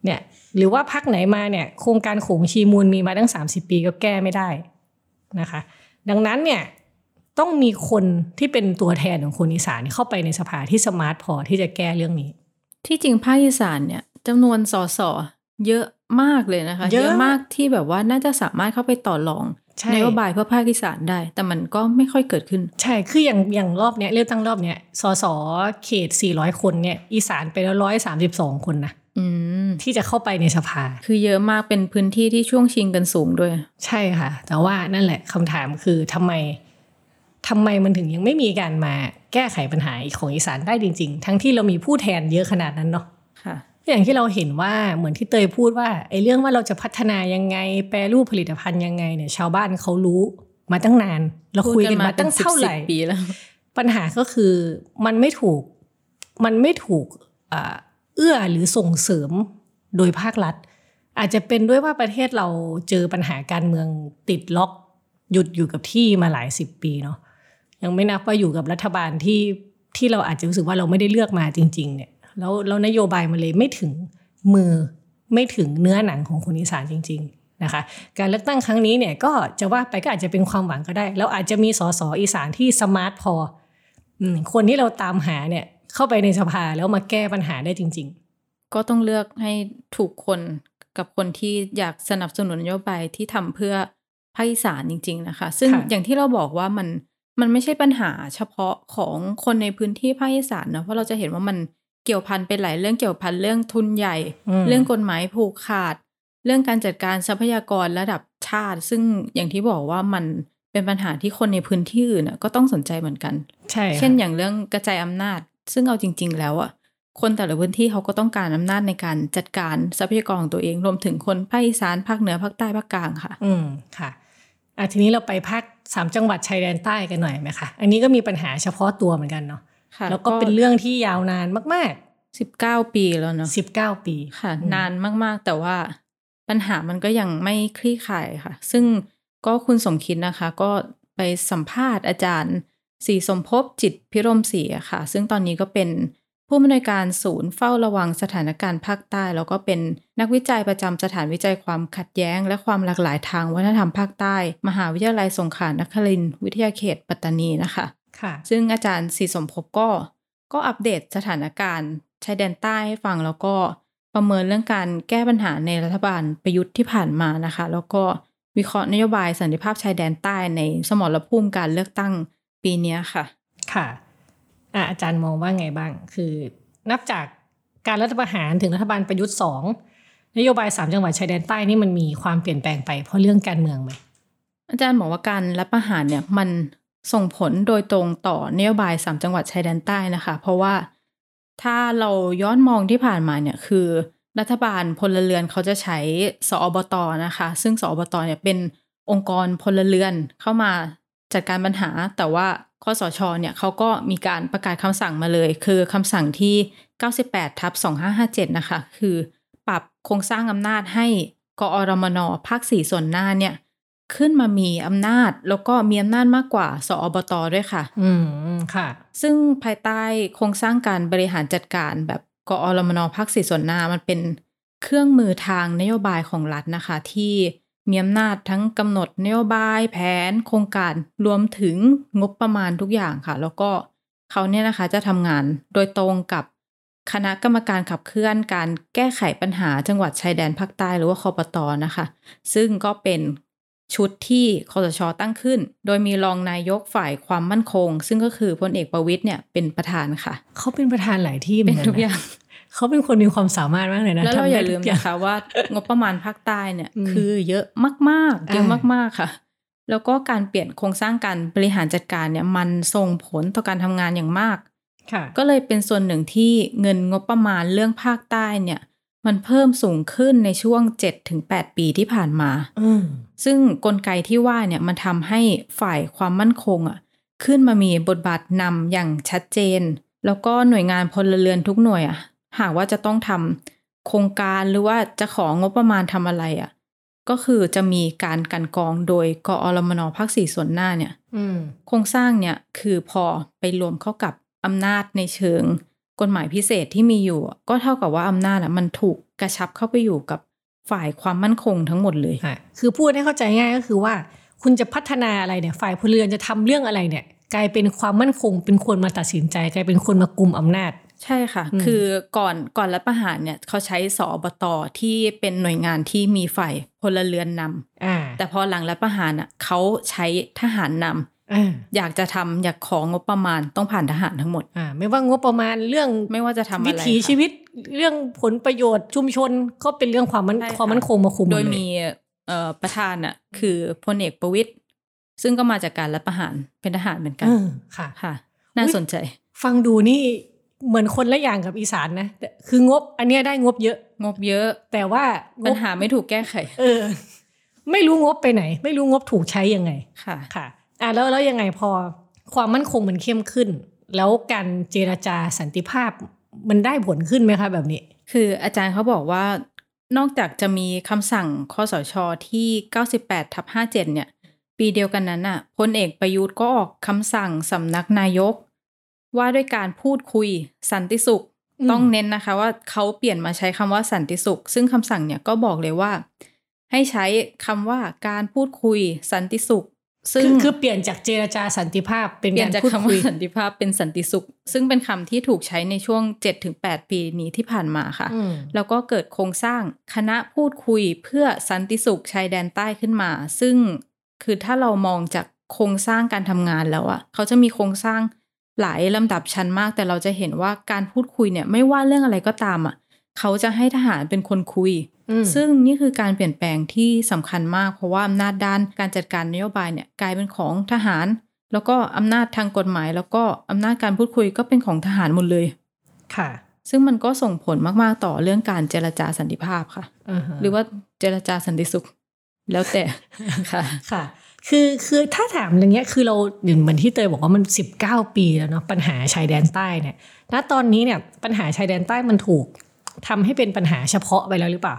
เนี่ยหรือว่าพรรคไหนมาเนี่ยโครงการโขงชีมูลมีมาตั้ง 30 ปีก็แก้ไม่ได้นะคะ ดังนั้นเนี่ยต้องมีคนที่เป็นตัวแทนของคนอีสานเข้าไปในสภาที่ smart พอที่จะแก้เรื่องนี้ ที่จริงภาคอีสานเนี่ยจำนวนสสเยอะมากเลยนะคะ เยอะมากที่แบบว่าน่าจะสามารถเข้าไปต่อรองใช่ นโยบายเพื่อภาคอีสานได้ แต่มันก็ไม่ค่อยเกิดขึ้น ใช่คืออย่างอย่างรอบเนี้ยเลือกตั้งรอบเนี้ยสสเขต 400 คนเนี่ยอีสานไปแล้วร้อยสามสิบสองคนนะอืมที่จะเข้าไปในสภา คือเยอะมากเป็นพื้นที่ที่ช่วงชิงกันสูงด้วย ใช่ค่ะ แต่ว่านั่นแหละคำถามคือทำไมทำไมมันถึงยังไม่มีการมาแก้ไขปัญหาของอีสานได้จริง ๆ ทั้งที่เรามีผู้แทนเยอะขนาดนั้นเนาะค่ะ อย่างที่เราเห็นว่าเหมือนที่เตยพูดว่าไอ้เรื่องว่าเราจะพัฒนายังไง แปรรูปผลิตภัณฑ์ยังไงเนี่ย ชาวบ้านเขารู้มาตั้งนาน เราคุยกันมาตั้งเท่าไหร่พูดกันมาเป็น10ปีแล้ว ปัญหาก็คือมันไม่ถูกมันไม่ถูกอ่าเอื้อหรือส่งเสริมโดยภาครัฐ อาจจะเป็นด้วยว่าประเทศเราเจอปัญหาการเมืองติดล็อกหยุดอยู่กับที่มาหลายสิบปีเนาะยังไม่นับว่าอยู่กับรัฐบาลที่ที่เราอาจจะรู้สึกว่าเราไม่ได้เลือกมาจริง ๆ เนี่ย แล้วแล้วนโยบายมันเลยไม่ถึงมือไม่ถึงเนื้อหนังของคนอีสานจริง ๆนะคะ การเลือกตั้งครั้งนี้เนี่ยก็จะว่าไปก็อาจจะเป็นความหวังก็ได้ แล้วอาจจะมีสสอีสานที่สมาร์ทพออืมคนที่เราตามหาเนี่ยเข้าไปในสภาแล้วมาแก้ปัญหาได้จริงก็ต้องเลือกให้ถูกคนกับคนที่อยากสนับสนุนนโยบายที่ทำเพื่อภาคอีสานจริง ๆ นะคะ ซึ่งค่ะอย่างที่เราบอกว่ามันมันไม่ใช่ปัญหาเฉพาะของคนในพื้นที่ภาคอีสานนะเพราะเราจะเห็นว่ามัน เกี่ยวพันเป็นหลายเรื่องเกี่ยวพันเรื่องทุนใหญ่อืมเรื่องกฎหมายผูกขาด เรื่องการจัดการทรัพยากรระดับชาติ ซึ่งอย่างที่บอกว่ามันเป็นปัญหาที่คนในพื้นที่อื่นน่ะก็ต้องสนใจเหมือนกันๆใช่ค่ะเช่นอย่างเรื่องกระจายอำนาจ ซึ่งเอาจริง ๆ แล้วอะคนแต่ละพื้นที่เขาก็ต้องการอำนาจในการจัดการทรัพยากรของตัวเอง รวมถึงคนภาคอีสานภาคเหนือภาคใต้ภาคกลางค่ะ อืมค่ะอะทีนี้เราไปภาคสามจังหวัดชายแดนใต้กันหน่อยไหมคะ อันนี้ก็มีปัญหาเฉพาะตัวเหมือนกันเนาะค่ะ แล้วก็เป็นเรื่องที่ยาวนานมากสิบเก้าปีแล้วเนาะๆสิบเก้าปีค่ะอืมนานมากๆ แต่ว่าปัญหามันก็ยังไม่คลี่คลายค่ะ ซึ่งก็คุณสมคิดนะคะ ก็ไปสัมภาษณ์อาจารย์ศรีสมภพจิตพิรมศรีอะค่ะ ซึ่งตอนนี้ก็เป็นผู้อำนวยการศูนย์เฝ้าระวังสถานการณ์ภาคใต้ แล้วก็เป็นนักวิจัยประจำสถานวิจัยความขัดแย้ง และความหลากหลายทางวัฒนธรรมภาคใต้ มหาวิทยาลัยสงขลานครินทร์วิทยาเขตปัตตานีนะคะ ค่ะ ซึ่งอาจารย์ศรีสมภพก็ก็อัปเดตสถานการณ์ชายแดนใต้ให้ฟังแล้วก็ประเมินเรื่องการแก้ปัญหาในรัฐบาลประยุทธ์ที่ผ่านมานะคะ แล้วก็วิเคราะห์นโยบายสันติภาพชายแดนใต้ในสมรภูมิการเลือกตั้งปีเนี้ยค่ะ ค่ะอะอาจารย์มองว่าไงบ้าง คือนับจากการรัฐประหารถึงรัฐบาลประยุทธ์สองนโยบายสามจังหวัดชายแดนใต้นี่มันมีความเปลี่ยนแปลงไปเพราะเรื่องการเมืองไหมอาจารย์บอกว่าการรัฐประหารเนี่ยมัน ส่งผลโดยตรงต่อนโยบายสามจังหวัดชายแดนใต้นะคะ เพราะว่าถ้าเราย้อนมองที่ผ่านมาเนี่ยคือ รัฐบาลพลเรือนเขาจะใช้สอบตนะคะ ซึ่งสอบตเนี่ยเป็นองค์กรพลเรือนเข้ามาจัดการปัญหา แต่ว่าคสชเนี่ยเขาก็มีการประกาศคำสั่งมาเลย คือคำสั่งที่ 98ทับ2557 นะคะ คือปรับโครงสร้างอำนาจให้กอรมนภาคสี่ส่วนหน้าเนี่ย ขึ้นมามีอำนาจ แล้วก็มีอำนาจมากกว่า สอบตด้วยค่ะ อืมค่ะ ซึ่งภายใต้โครงสร้างการบริหารจัดการแบบกอรมนภาคสี่ส่วนหน้ามันเป็นเครื่องมือทางนโยบายของรัฐนะคะ ที่มีอำนาจทั้งกำหนดนโยบายแผน โครงการรวมถึงงบประมาณทุกอย่างค่ะ แล้วก็เขาเนี่ยนะคะจะทำงานโดยตรงกับคณะกรรมการขับเคลื่อนการแก้ไขปัญหาจังหวัดชายแดนภาคใต้หรือว่าคอปตนะคะ ซึ่งก็เป็น ชุดที่คอสชตั้งขึ้น โดยมีรองนายกฝ่ายความมั่นคง ซึ่งก็คือพลเอกประวิตยเนี่ยเป็นประธานค่ะ เขาเป็นประธานหลายที่เหมืเป็อนนกันทุกนะอย่างเขาเป็นคนมีความสามารถมากเลยนะแล้วเราทำอได้ย่าลืมทุกงนะคะว่างบประมาณภาคใต้เนี่ยอืมคือเยอะมากๆเยอะอ่ามากๆค่ะ แล้วก็การเปลี่ยนโครงสร้างการบริหารจัดการเนี่ยมันส่งผลต่อการทำงานอย่างมากค่ะก็เลยเป็นส่วนหนึ่งที่เงินงบประมาณเรื่องภาคใต้เนี่ย มันเพิ่มสูงขึ้นในช่วง 7-8 ปีที่ผ่านมาอืมซึ่งกลไกที่ว่าเนี่ยมันทำให้ฝ่ายความมั่นคงอะขึ้นมามีบทบาทนำอย่างชัดเจน แล้วก็หน่วยงานพลเรือนทุกหน่วยอะ หากว่าจะต้องทำโครงการหรือว่าจะของงบประมาณทำอะไรอะ ก็คือจะมีการกลันกรองโดยกอรมนภาคสี่ส่วนหน้าเนี่ยอืมโครงสร้างเนี่ยคือพอไปรวมเข้ากับอำนาจในเชิง กฎหมายพิเศษที่มีอยู่อะก็เท่ากับว่าอำนาจอะมันถูกกระชับเข้าไปอยู่กับฝ่ายความมั่นคงทั้งหมดเลยค่ะคือพูดให้เข้าใจง่ายก็คือว่า คุณจะพัฒนาอะไรเนี่ย ฝ่ายพลเรือนจะทำเรื่องอะไรเนี่ย กลายเป็นความมั่นคง เป็นคนมาตัดสินใจ กลายเป็นคนมากลุ่มอำนาจ ใช่ค่ะอืมคือก่อนก่อนรัฐประหารเนี่ยเขาใช้สอบตที่เป็นหน่วยงานที่มีฝ่ายพลเรือนนำอ่าแต่พอหลังรัฐประหารอะเขาใช้ทหารนำ อ่าอยากจะทำอยากของงบประมาณต้องผ่านทหารทั้งหมดอ่าไม่ว่างบประมาณเรื่องไม่ว่าจะทำอะไรวิถีค่ะชีวิตเรื่องผลประโยชน์ชุมชนก็เป็นเรื่องความมั่นใช่ค่ะความมั่นคงมาคุมหโดยเลมีเอ่อประธานอะคือพลเอกประวิตยซึ่งก็มาจากการรัฐประหารเป็นทหารเหมือนกันเออค่ะค่ะ น่าอุ๊ยสนใจ ฟังดูนี่เหมือนคนละอย่างกับอีสานนะแต่คืองบ อันเนี้ยได้งบเยอะ งบเยอะ แต่ว่างปัญบหาไม่ถูกแก้ไข เออ ไม่รู้งบไปไหน ไม่รู้งบถูกใช้ยังไงค่ะค่ะ อะแล้วแล้วยังไงพอความมั่นคงมันเข้มขึ้น แล้วการเจรจาสันติภาพมันได้ผลขึ้นไหมคะแบบนี้ คืออาจารย์เขาบอกว่านอกจากจะมีคำสั่งคอสชที่ 98ทับ57 เนี่ย ปีเดียวกันนั้นน่ะพลเอกประยุทธ์ก็ออกคำสั่งสำนักนายก ว่าด้วยการพูดคุยสันติสุขอืมต้องเน้นนะคะว่าเขาเปลี่ยนมาใช้คำว่าสันติสุข ซึ่งคำสั่งเนี่ยก็บอกเลยว่า ให้ใช้คำว่าการพูดคุยสันติสุข ซึ่งคือคือเปลี่ยนจากเจรจาสันติภาพเป็นเปลี่กายนรจากพูดคำคุว่ายสันติภาพเป็นสันติสุข ซึ่งเป็นคำที่ถูกใช้ในช่วง 7-8 ปีนี้ที่ผ่านมาค่ะอืมแล้วก็เกิดโครงสร้างคณะพูดคุยเพื่อสันติสุขชายแดนใต้ขึ้นมา ซึ่งคือถ้าเรามองจากโครงสร้างการทำงานแล้วอะเขาจะมีโครงสร้างหลายลำดับชั้นมาก แต่เราจะเห็นว่าการพูดคุยเนี่ยไม่ว่าเรื่องอะไรก็ตามอะ เขาจะให้ทหารเป็นคนคุยอืมซึ่งนี่คือการเปลี่ยนแปลงที่สำคัญมาก เพราะว่าอำนาจด้านการจัดการนโยบายเนี่ยกลายเป็นของทหาร แล้วก็อำนาจทางกฎหมาย แล้วก็อำนาจการพูดคุยก็เป็นของทหารหมดเลย ค่ะ ซึ่งมันก็ส่งผลมาก ๆ ต่อเรื่องการเจรจาสันติภาพค่ะาฮะหรือว่าเจรจาสันติสุข แล้วแต่ค่ะค่ะคือคือถ้าถามอย่างเงี้ยคือเราอย่างเหมือนที่เตยบอกว่ามัน 19 ปีแล้วเนาะปัญหาชายแดนใต้เนี่ยณตอนนี้เนี่ยปัญหาชายแดนใต้มันถูก ทำให้เป็นปัญหาเฉพาะไปแล้วหรือเปล่า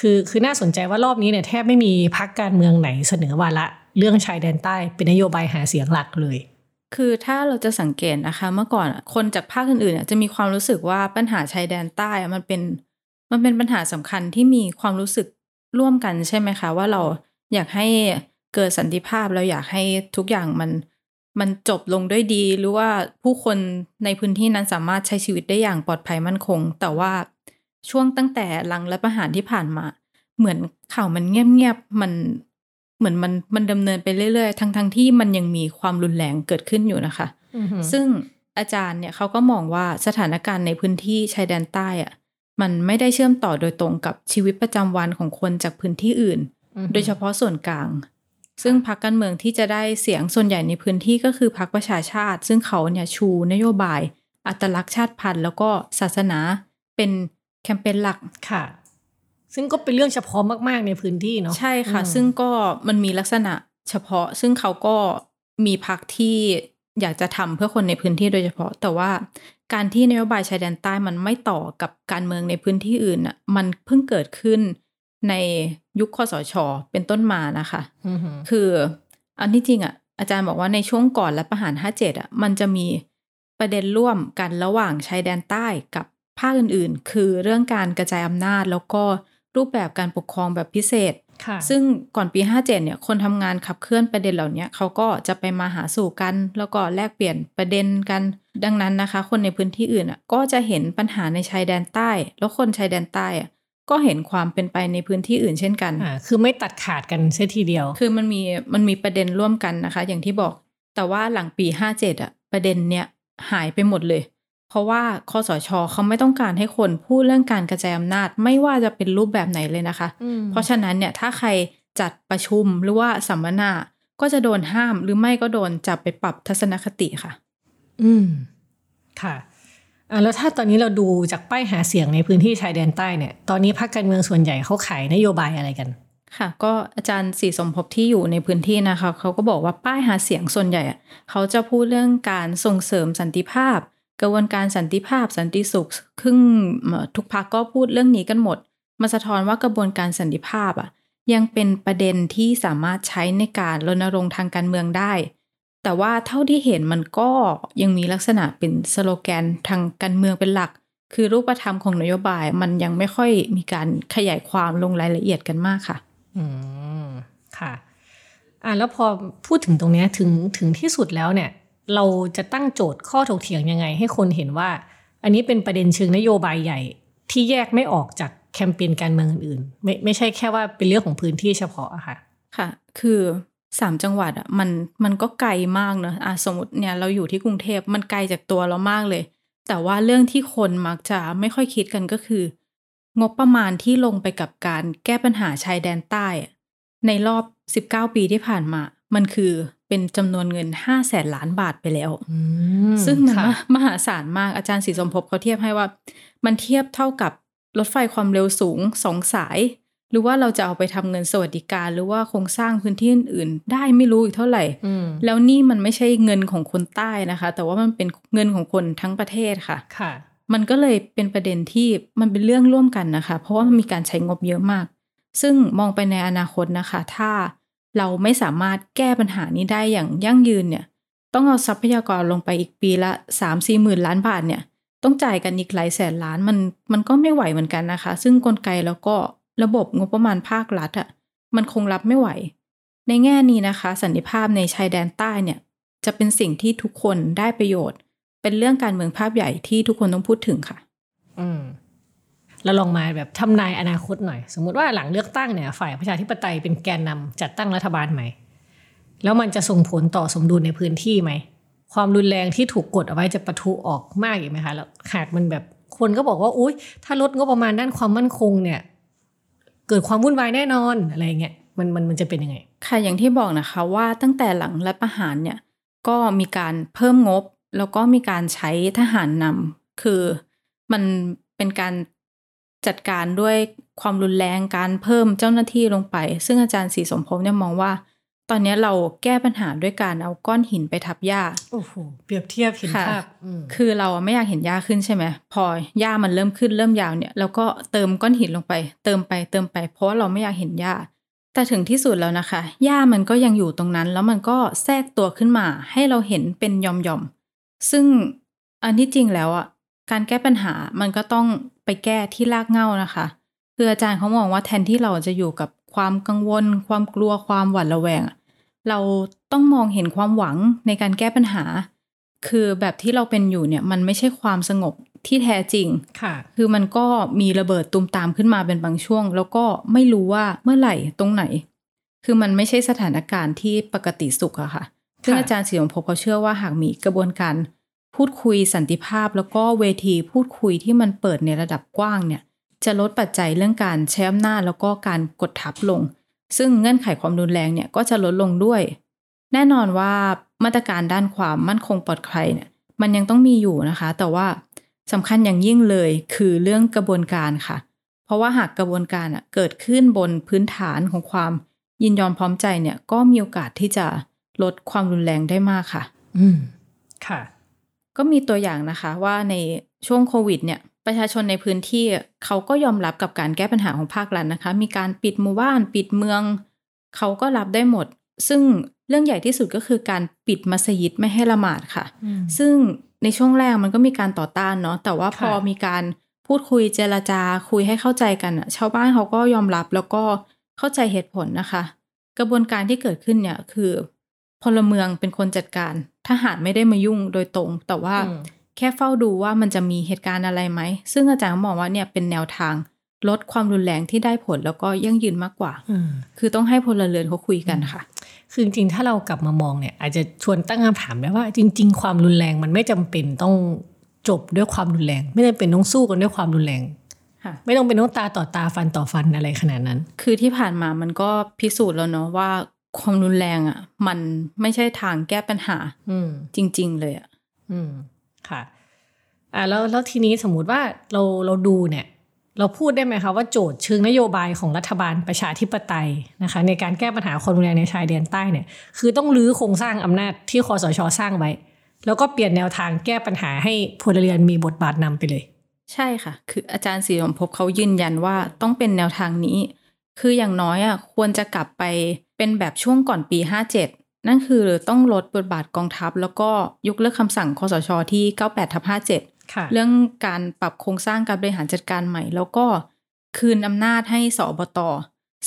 คือคือน่าสนใจว่ารอบนี้เนี่ยแทบไม่มีพักการเมืองไหนเสนอวาระเรื่องชายแดนใต้เป็นนโยบายหาเสียงหลักเลยคือถ้าเราจะสังเกตนะคะเมื่อก่อนคนจากภาคอื่นๆจะมีความรู้สึกว่าปัญหาชายแดนใต้มันเป็นมันเป็นปัญหาสำคัญที่มีความรู้สึกร่วมกันใช่ไหมคะ ว่าเราอยากให้เกิดสันติภาพเราอยากให้ทุกอย่างมันมันจบลงด้วยดี หรือว่าผู้คนในพื้นที่นั้นสามารถใช้ชีวิตได้อย่างปลอดภัยมั่นคง แต่ว่า ช่วงตั้งแต่หลังรัฐประหารที่ผ่านมา เหมือนข่าวมันเงียบๆมันเหมือนมันมันดำเนินไปเรื่อยๆ ทั้งๆที่มันยังมีความรุนแรงเกิดขึ้นอยู่นะคะ ซึ่งอาจารย์เนี่ยเขาก็มองว่าสถานการณ์ในพื้นที่ชายแดนใต้อะมันไม่ได้เชื่อมต่อโดยตรงกับชีวิตประจำวันของคนจากพื้นที่อื่นอือฮึโดยเฉพาะส่วนกลาง ซึ่งพรรคการเมืองที่จะได้เสียงส่วนใหญ่ในพื้นที่ก็คือพรรคประชาชาติ ซึ่งเขาเนี่ยชูนโยบาย อัตลักษณ์ชาติพันธุ์ แล้วก็ศาสนาเป็น แคมเปญหลักค่ะ ซึ่งก็เป็นเรื่องเฉพาะมาก ๆ ในพื้นที่เนาะใช่ค่ะอืมซึ่งก็มันมีลักษณะเฉพาะ ซึ่งเขาก็มีพักที่อยากจะทำเพื่อคนในพื้นที่โดยเฉพาะ แต่ว่าการที่นโยบายชายแดนใต้มันไม่ต่อกับการเมืองในพื้นที่อื่นอะ มันเพิ่งเกิดขึ้นในยุคคสชเป็นต้นมานะคะอือฮึคืออันที่จริงอะ อาจารย์บอกว่าในช่วงก่อนรัฐประหาร57อะ มันจะมีประเด็นร่วมกันระหว่างชายแดนใต้กับ ภาคอื่นๆ คือเรื่องการกระจายอำนาจ แล้วก็รูปแบบการปกครองแบบพิเศษค่ะซึ่งก่อนปี 57 เนี่ย คนทำงานขับเคลื่อนประเด็นเหล่านี้เขาก็จะไปมาหาสู่กัน แล้วก็แลกเปลี่ยนประเด็นกัน ดังนั้นนะคะ คนในพื้นที่อื่นอะก็จะเห็นปัญหาในชายแดนใต้ แล้วคนชายแดนใต้อะก็เห็นความเป็นไปในพื้นที่อื่นเช่นกันอ่าคือไม่ตัดขาดกันเสียทีเดียว คือมันมีมันมีประเด็นร่วมกันนะคะ อย่างที่บอก แต่ว่าหลังปี 57 อะ ประเด็นเนี้ยหายไปหมดเลย เพราะว่าคอสชเขาไม่ต้องการให้คนพูดเรื่องการกระจายอำนาจ ไม่ว่าจะเป็นรูปแบบไหนเลยนะคะอืมเพราะฉะนั้นเนี่ยถ้าใครจัดประชุมหรือว่าสัมมนาก็จะโดนห้ามหรือไม่ก็โดนจับไปปรับทัศนคติค่ะ อืม ค่ะอ่าแล้วถ้าตอนนี้เราดูจากป้ายหาเสียงในพื้นที่ชายแดนใต้เนี่ย ตอนนี้พรรคการเมืองส่วนใหญ่เขาขายนโยบายอะไรกัน ค่ะ ก็อาจารย์ศรีสมภพที่อยู่ในพื้นที่นะคะ เขาก็บอกว่าป้ายหาเสียงส่วนใหญ่อะเขาจะพูดเรื่องการส่งเสริมสันติภาพ กระบวนการสันติภาพสันติสุขครึ่งทุกพักก็พูดเรื่องนี้กันหมด มาสะท้อนว่ากระบวนการสันติภาพอะยังเป็นประเด็นที่สามารถใช้ในการรณรงค์ทางการเมืองได้ แต่ว่าเท่าที่เห็นมันก็ยังมีลักษณะเป็นสโลแกนทางการเมืองเป็นหลัก คือรูปธรรมของนโยบายมันยังไม่ค่อยมีการขยายความลงรายละเอียดกันมากค่ะ อืม ค่ะ อ่าแล้วพอพูดถึงตรงนี้ถึงถึงที่สุดแล้วเนี่ย เราจะตั้งโจทย์ข้อถกเถียงยังไง ให้คนเห็นว่า อันนี้เป็นประเด็นเชิงนโยบายใหญ่ที่แยกไม่ออกจากแคมเปญการเมืองอื่นๆไม่ไม่ใช่แค่ว่าเป็นเรื่องของพื้นที่เฉพาะอะค่ะ ค่ะ คือสามจังหวัดอะมันมันก็ไกลมากเนอะอะสมมติเนี่ยเราอยู่ที่กรุงเทพมันไกลจากตัวเรามากเลย แต่ว่าเรื่องที่คนมักจะไม่ค่อยคิดกันก็คือ งบประมาณที่ลงไปกับการแก้ปัญหาชายแดนใต้ ในรอบ 19 ปีที่ผ่านมา มันคือ เป็นจำนวนเงิน5 0 0แสนล้านบาทไปแล้วอืมซึ่งมันค่ะมามหาศาลมากอาจารย์ศรีสมภพเขาเทียบให้ว่า มันเทียบเท่ากับรถไฟความเร็วสูงสองสาย หรือว่าเราจะเอาไปทำเงินสวัสดิการ หรือว่าโครงสร้างพื้นที่อื่นๆได้ไม่รู้อีกเท่าไหร่อืมแล้วนี่มันไม่ใช่เงินของคนใต้นะคะ แต่ว่ามันเป็นเงินของคนทั้งประเทศค่ะค่ะ มันก็เลยเป็นประเด็นที่มันเป็นเรื่องร่วมกันนะคะ เพราะว่ามันมีการใช้งบเยอะมาก ซึ่งมองไปในอนาคตนะคะ ถ้า เราไม่สามารถแก้ปัญหานี้ได้อย่างยั่งยืนเนี่ยต้องเอาทรัพยากรลงไปอีกปีละสามสี่หมื่นล้านบาทเนี่ยต้องจ่ายกันอีกหลายแสนล้านมันมันก็ไม่ไหวเหมือนกันนะคะ ซึ่งกลไกแล้วก็ระบบงบประมาณภาครัฐอะ่ะมันคงรับไม่ไหว ในแง่นี้นะคะ สันติภาพในชายแดนใต้เนี่ยจะเป็นสิ่งที่ทุกคนได้ประโยชน์ เป็นเรื่องการเมืองภาพใหญ่ที่ทุกคนต้องพูดถึงค่ะ อืม เราลองมาแบบทำนายอนาคตหน่อย สมมุติว่าหลังเลือกตั้งเนี่ยฝ่ายประชาธิปไตยเป็นแกนนำจัดตั้งรัฐบาลใหม่ แล้วมันจะส่งผลต่อสมดุลในพื้นที่ไหม ความรุนแรงที่ถูกกดเอาไว้จะปะทุออกมากอีกไหมคะแล้วหากมันแบบคนก็บอกว่าอุ้ยถ้าลดงบประมาณด้านความมั่นคงเนี่ย เกิดความวุ่นวายแน่นอนอะไรเงี้ยมันมันมันจะเป็นยังไง ค่ะอย่างที่บอกนะคะว่าตั้งแต่หลังรัฐประหารเนี่ยก็มีการเพิ่มงบ แล้วก็มีการใช้ทหารนำคือมันเป็นการ จัดการด้วยความรุนแรงการเพิ่มเจ้าหน้าที่ลงไป ซึ่งอาจารย์ศรีสมภพเนี่ยมองว่า ตอนนี้เราแก้ปัญหาด้วยการเอาก้อนหินไปทับหญ้าโอ้โหเปรียบเทียบเห็นค่ะภาพอืมคือเราไม่อยากเห็นหญ้าขึ้นใช่ไหมพอหญ้ามันเริ่มขึ้นเริ่มยาวเนี่ยเราก็เติมก้อนหินลงไป เติมไปเติมไป เพราะว่าเราไม่อยากเห็นหญ้าแต่ถึงที่สุดแล้วนะคะหญ้ามันก็ยังอยู่ตรงนั้น แล้วมันก็แทรกตัวขึ้นมา ให้เราเห็นเป็นหย่อมๆซึ่งอันที่จริงแล้วอะการแก้ปัญหามันก็ต้อง ไปแก้ที่รากเหง้านะคะ คืออาจารย์เขามองว่าแทนที่เราจะอยู่กับความกังวล ความกลัวความหวาดระแวงอะเราต้องมองเห็นความหวังในการแก้ปัญหา คือแบบที่เราเป็นอยู่เนี่ยมันไม่ใช่ความสงบที่แท้จริงค่ะ คือมันก็มีระเบิดตุมตามขึ้นมาเป็นบางช่วง แล้วก็ไม่รู้ว่าเมื่อไหร่ตรงไหน คือมันไม่ใช่สถานการณ์ที่ปกติสุขอะค่ะซึ่งอาจารย์ศิรภพเขาเชื่อว่าหากมีกระบวนการ พูดคุยสันติภาพ แล้วก็เวทีพูดคุยที่มันเปิดในระดับกว้างเนี่ยจะลดปัจจัยเรื่องการใช้อำนาจแล้วก็การกดทับลง ซึ่งเงื่อนไขความรุนแรงเนี่ยก็จะลดลงด้วย แน่นอนว่ามาตรการด้านความมั่นคงปลอดภัยเนี่ยมันยังต้องมีอยู่นะคะ แต่ว่าสำคัญอย่างยิ่งเลยคือเรื่องกระบวนการค่ะ เพราะว่าหากกระบวนการอะเกิดขึ้นบนพื้นฐานของความยินยอมพร้อมใจเนี่ยก็มีโอกาสที่จะลดความรุนแรงได้มากค่ะ อืม ค่ะ ก็มีตัวอย่างนะคะว่าในช่วงโควิดเนี่ยประชาชนในพื้นที่เขาก็ยอมรับกับการแก้ปัญหาของภาครัฐนะคะ มีการปิดหมู่บ้านปิดเมือง เขาก็รับได้หมด ซึ่งเรื่องใหญ่ที่สุดก็คือการปิดมัสยิดไม่ให้ละหมาดค่ะอืมซึ่งในช่วงแรกมันก็มีการต่อต้านเนาะแต่ว่าพอค่ะมีการพูดคุยเจรจาคุยให้เข้าใจกันอะชาวบ้านเขาก็ยอมรับแล้วก็เข้าใจเหตุผลนะคะ กระบวนการที่เกิดขึ้นเนี่ยคือพลเมืองเป็นคนจัดการ ทหารไม่ได้มายุ่งโดยตรง แต่ว่าอืมแค่เฝ้าดูว่ามันจะมีเหตุการณ์อะไรไหม ซึ่งอาจารย์มองว่าเนี่ยเป็นแนวทางลดความรุนแรงที่ได้ผลแล้วก็ยั่งยืนมากกว่าอืมคือต้องให้พลเรือนเขาคุยกันค่ะ คือจริงๆ ถ้าเรากลับมามองเนี่ย อาจจะชวนตั้งคำถามได้ว่า จริง ๆ ความรุนแรงมันไม่จำเป็นต้องจบด้วยความรุนแรง ไม่จำเป็นต้องสู้กันด้วยความรุนแรงค่ะไม่ต้องเป็นต้องตาต่อตาฟันต่อฟันอะไรขนาดนั้น คือที่ผ่านมามันก็พิสูจน์แล้วเนาะว่า ความรุนแรงอะ มันไม่ใช่ทางแก้ปัญหา อืมจริง ๆ เลยอะอืม ค่ะ อ่าแล้วแล้วทีนี้สมมุติว่าเราเราดูเนี่ย เราพูดได้ไหมคะว่าโจทย์เชิงนโยบายของรัฐบาลประชาธิปไตยนะคะ ในการแก้ปัญหาความรุนแรงในชายแดนใต้เนี่ย คือต้องรื้อโครงสร้างอำนาจที่คอสชสร้างไว้ แล้วก็เปลี่ยนแนวทางแก้ปัญหาให้พลเรือนมีบทบาทนำไปเลย ใช่ค่ะ คืออาจารย์ศรีสมภพเขายืนยันว่าต้องเป็นแนวทางนี้ คืออย่างน้อยอะควรจะกลับไปเป็นแบบช่วงก่อนปี 57 นั่นคือต้องลดบทบาทกองทัพ แล้วก็ยกเลิกคำสั่งคอสชที่ 98ทับ57ค่ะเรื่องการปรับโครงสร้างการบริหารจัดการใหม่ แล้วก็คืนอำนาจให้สอบต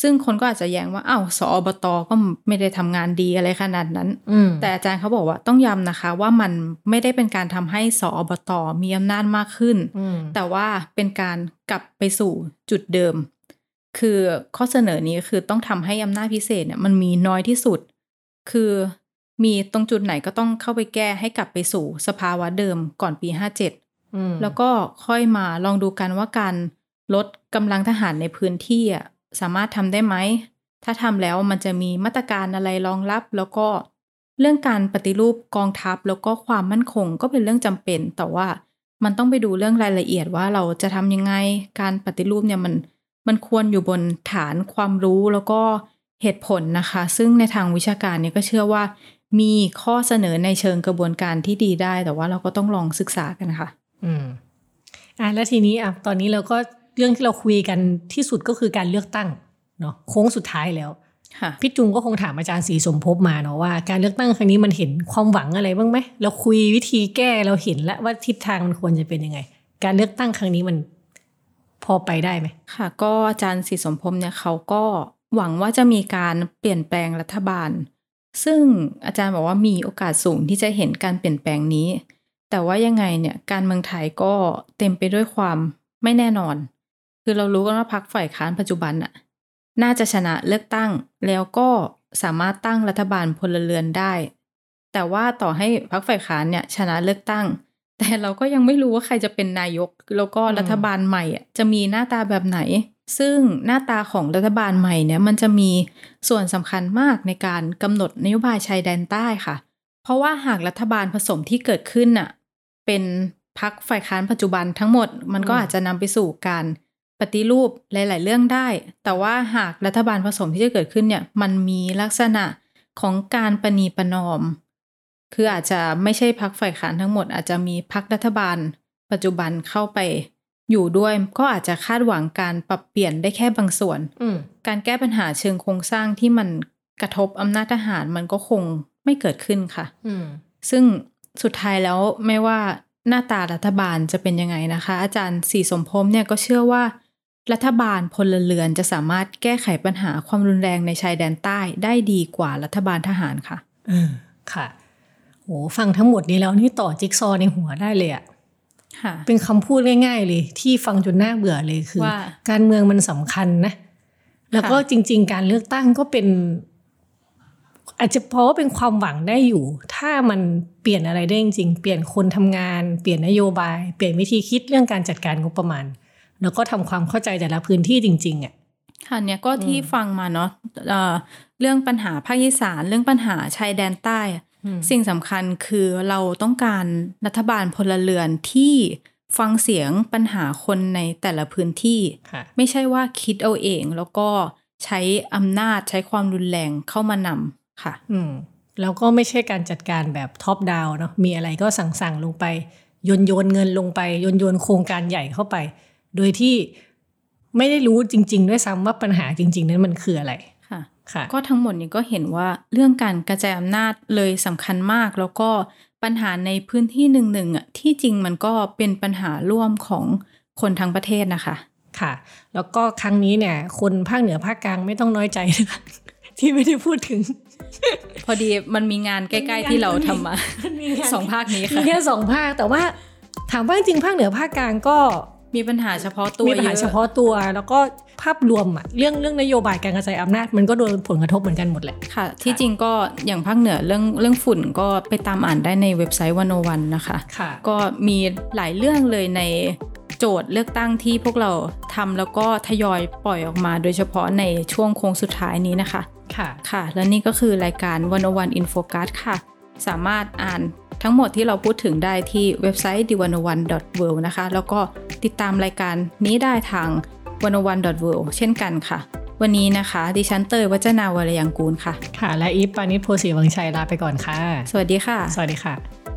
ซึ่งคนก็อาจจะแย้งว่าอ้าวสอบตก็ไม่ได้ทำงานดีอะไรขนาดนั้นอืมแต่อาจารย์เขาบอกว่าต้องย้ำนะคะ ว่ามันไม่ได้เป็นการทำให้สอบตมีอำนาจมากขึ้นอืมแต่ว่าเป็นการกลับไปสู่จุดเดิม คือข้อเสนอนี้คือต้องทำให้อำนาจพิเศษเนี่ยมันมีน้อยที่สุด คือมีตรงจุดไหนก็ต้องเข้าไปแก้ให้กลับไปสู่สภาวะเดิมก่อนปี57อืมแล้วก็ค่อยมาลองดูกันว่าการลดกำลังทหารในพื้นที่อะสามารถทำได้ไหม ถ้าทำแล้วมันจะมีมาตรการอะไรรองรับ แล้วก็เรื่องการปฏิรูปกองทัพแล้วก็ความมั่นคงก็เป็นเรื่องจำเป็น แต่ว่ามันต้องไปดูเรื่องรายละเอียดว่าเราจะทำยังไง การปฏิรูปเนี่ยมัน มันควรอยู่บนฐานความรู้แล้วก็เหตุผลนะคะ ซึ่งในทางวิชาการเนี่ยก็เชื่อว่า มีข้อเสนอในเชิงกระบวนการที่ดีได้ แต่ว่าเราก็ต้องลองศึกษากันค่ะ อืมอะแล้วทีนี้อะตอนนี้เราก็เรื่องที่เราคุยกันที่สุดก็คือการเลือกตั้งเนาะโค้งสุดท้ายแล้วค่ะพี่จุงก็คงถามอาจารย์ศรีสมภพมาเนาะว่าการเลือกตั้งครั้งนี้มันเห็นความหวังอะไรบ้างไหมเราคุยวิธีแก้เราเห็นแล้วว่าทิศทางมันควรจะเป็นยังไง การเลือกตั้งครั้งนี้มัน พอไปได้ไหมค่ะ ก็อาจารย์ศรีสมพมเนี่ยเขาก็หวังว่าจะมีการเปลี่ยนแปลงรัฐบาล ซึ่งอาจารย์บอกว่ามีโอกาสสูงที่จะเห็นการเปลี่ยนแปลงนี้ แต่ว่ายังไงเนี่ยการเมืองไทยก็เต็มไปด้วยความไม่แน่นอน คือเรารู้กันว่าพรรคฝ่ายค้านปัจจุบันน่ะน่าจะชนะเลือกตั้ง แล้วก็สามารถตั้งรัฐบาลพลเรือนได้ แต่ว่าต่อให้พรรคฝ่ายค้านเนี่ยชนะเลือกตั้ง แต่เราก็ยังไม่รู้ว่าใครจะเป็นนายก แล้วก็รัฐบาลใหม่อะจะมีหน้าตาแบบไหน ซึ่งหน้าตาของรัฐบาลใหม่เนี่ยมันจะมีส่วนสำคัญมากในการกำหนดนโยบายชายแดนใต้ค่ะ เพราะว่าหากรัฐบาลผสมที่เกิดขึ้นน่ะเป็นพักฝ่ายค้านปัจจุบันทั้งหมด มันก็อืมอาจจะนำไปสู่การปฏิรูปหลาย ๆ เรื่องได้ แต่ว่าหากรัฐบาลผสมที่จะเกิดขึ้นเนี่ยมันมีลักษณะของการประนีประนอม คืออาจจะไม่ใช่พักฝ่ายค้านทั้งหมด อาจจะมีพักรัฐบาล ปัจจุบันเข้าไปอยู่ด้วย ก็อาจจะคาดหวังการปรับเปลี่ยนได้แค่บางส่วนอืมการแก้ปัญหาเชิงโครงสร้างที่มันกระทบอำนาจทหารมันก็คงไม่เกิดขึ้นค่ะอืมซึ่งสุดท้ายแล้วไม่ว่าหน้าตารัฐบาลจะเป็นยังไงนะคะ อาจารย์สีสมพมเนี่ยก็เชื่อว่า รัฐบาลพลเรือนจะสามารถแก้ไขปัญหาความรุนแรงในชายแดนใต้ได้ดีกว่ารัฐบาลทหารค่ะเออค่ะ โหฟังทั้งหมดนี้แล้วนี่ต่อจิ๊กซอว์ในหัวได้เลยอะค่ะเป็นคำพูดง่าย ๆ เลย ที่ฟังจนน่าเบื่อเลยคือว่าการเมืองมันสำคัญนะ แล้วก็ค่ะจริง ๆ การเลือกตั้งก็เป็น อาจจะเพราะว่าเป็นความหวังได้อยู่ ถ้ามันเปลี่ยนอะไรได้จริงๆ เปลี่ยนคนทำงาน เปลี่ยนนโยบาย เปลี่ยนวิธีคิดเรื่องการจัดการงบประมาณ แล้วก็ทำความเข้าใจแต่ละพื้นที่จริงๆอะค่ะเนี่ยก็ที่ฟังมาเนาะเอ่อเรื่องปัญหาภาคอีสานเรื่องปัญหาชายแดนใต้อะอืม สิ่งสำคัญคือเราต้องการรัฐบาลพลเรือนที่ฟังเสียงปัญหาคนในแต่ละพื้นที่ค่ะไม่ใช่ว่าคิดเอาเองแล้วก็ใช้อำนาจใช้ความรุนแรงเข้ามานำค่ะ อืมแล้วก็ไม่ใช่การจัดการแบบท็อปดาวเนาะมีอะไรก็สั่งสั่งๆลงไปโยนโยนเงินลงไปโยนโยนโครงการใหญ่เข้าไป โดยที่ไม่ได้รู้จริง ๆ ด้วยซ้ำว่าปัญหาจริง ๆ นั้นมันคืออะไรค่ะค่ะ ก็ทั้งหมดนี้ก็เห็นว่าเรื่องการกระจายอำนาจเลยสำคัญมาก แล้วก็ปัญหาในพื้นที่หนึ่งๆอะที่จริงมันก็เป็นปัญหาร่วมของคนทั้งประเทศนะคะ ค่ะ แล้วก็ครั้งนี้เนี่ย คนภาคเหนือภาคกลางไม่ต้องน้อยใจนะคะที่ไม่ได้พูดถึง พอดีมันมีงานใกล้ๆที่เราทำมาสองภาคนี้มีค่ะแค่สองภาคแต่ว่าถามว่าจริงๆภาคเหนือภาคกลางก็ มีปัญหาเฉพาะตัวมีปัญหายอเฉพาะตัว แล้วก็ภาพรวมอะเรื่องเรื่องนโยบายการกระจายอำนาจมันก็โดนผลกระทบเหมือนกันหมดแหละค่ะ ที่จริงก็อย่างภาคเหนือเรื่องเรื่องฝุ่นก็ไปตามอ่านได้ในเว็บไซต์วันโอวันนะคะค่ะ ก็มีหลายเรื่องเลยในโจทย์เลือกตั้งที่พวกเราทำแล้วก็ทยอยปล่อยออกมา โดยเฉพาะในช่วงโค้งสุดท้ายนี้นะคะ ค่ะ ค่ะ และนี่ก็คือรายการวันโอวันอินโฟกัสค่ะ สามารถอ่าน ทั้งหมดที่เราพูดถึงได้ที่เว็บไซต์ d 1 0 1 w o r l d นะคะ แล้วก็ติดตามรายการนี้ได้ทาง 1 0 1 w o r l d เช่นกันค่ะ วันนี้นะคะ ดิฉันเตยวัจนาวรยังกูลค่ะ ค่ะ และอีฟปานิชโพสีวังชัยลาไปก่อนค่ะ สวัสดีค่ะ สวัสดีค่ะ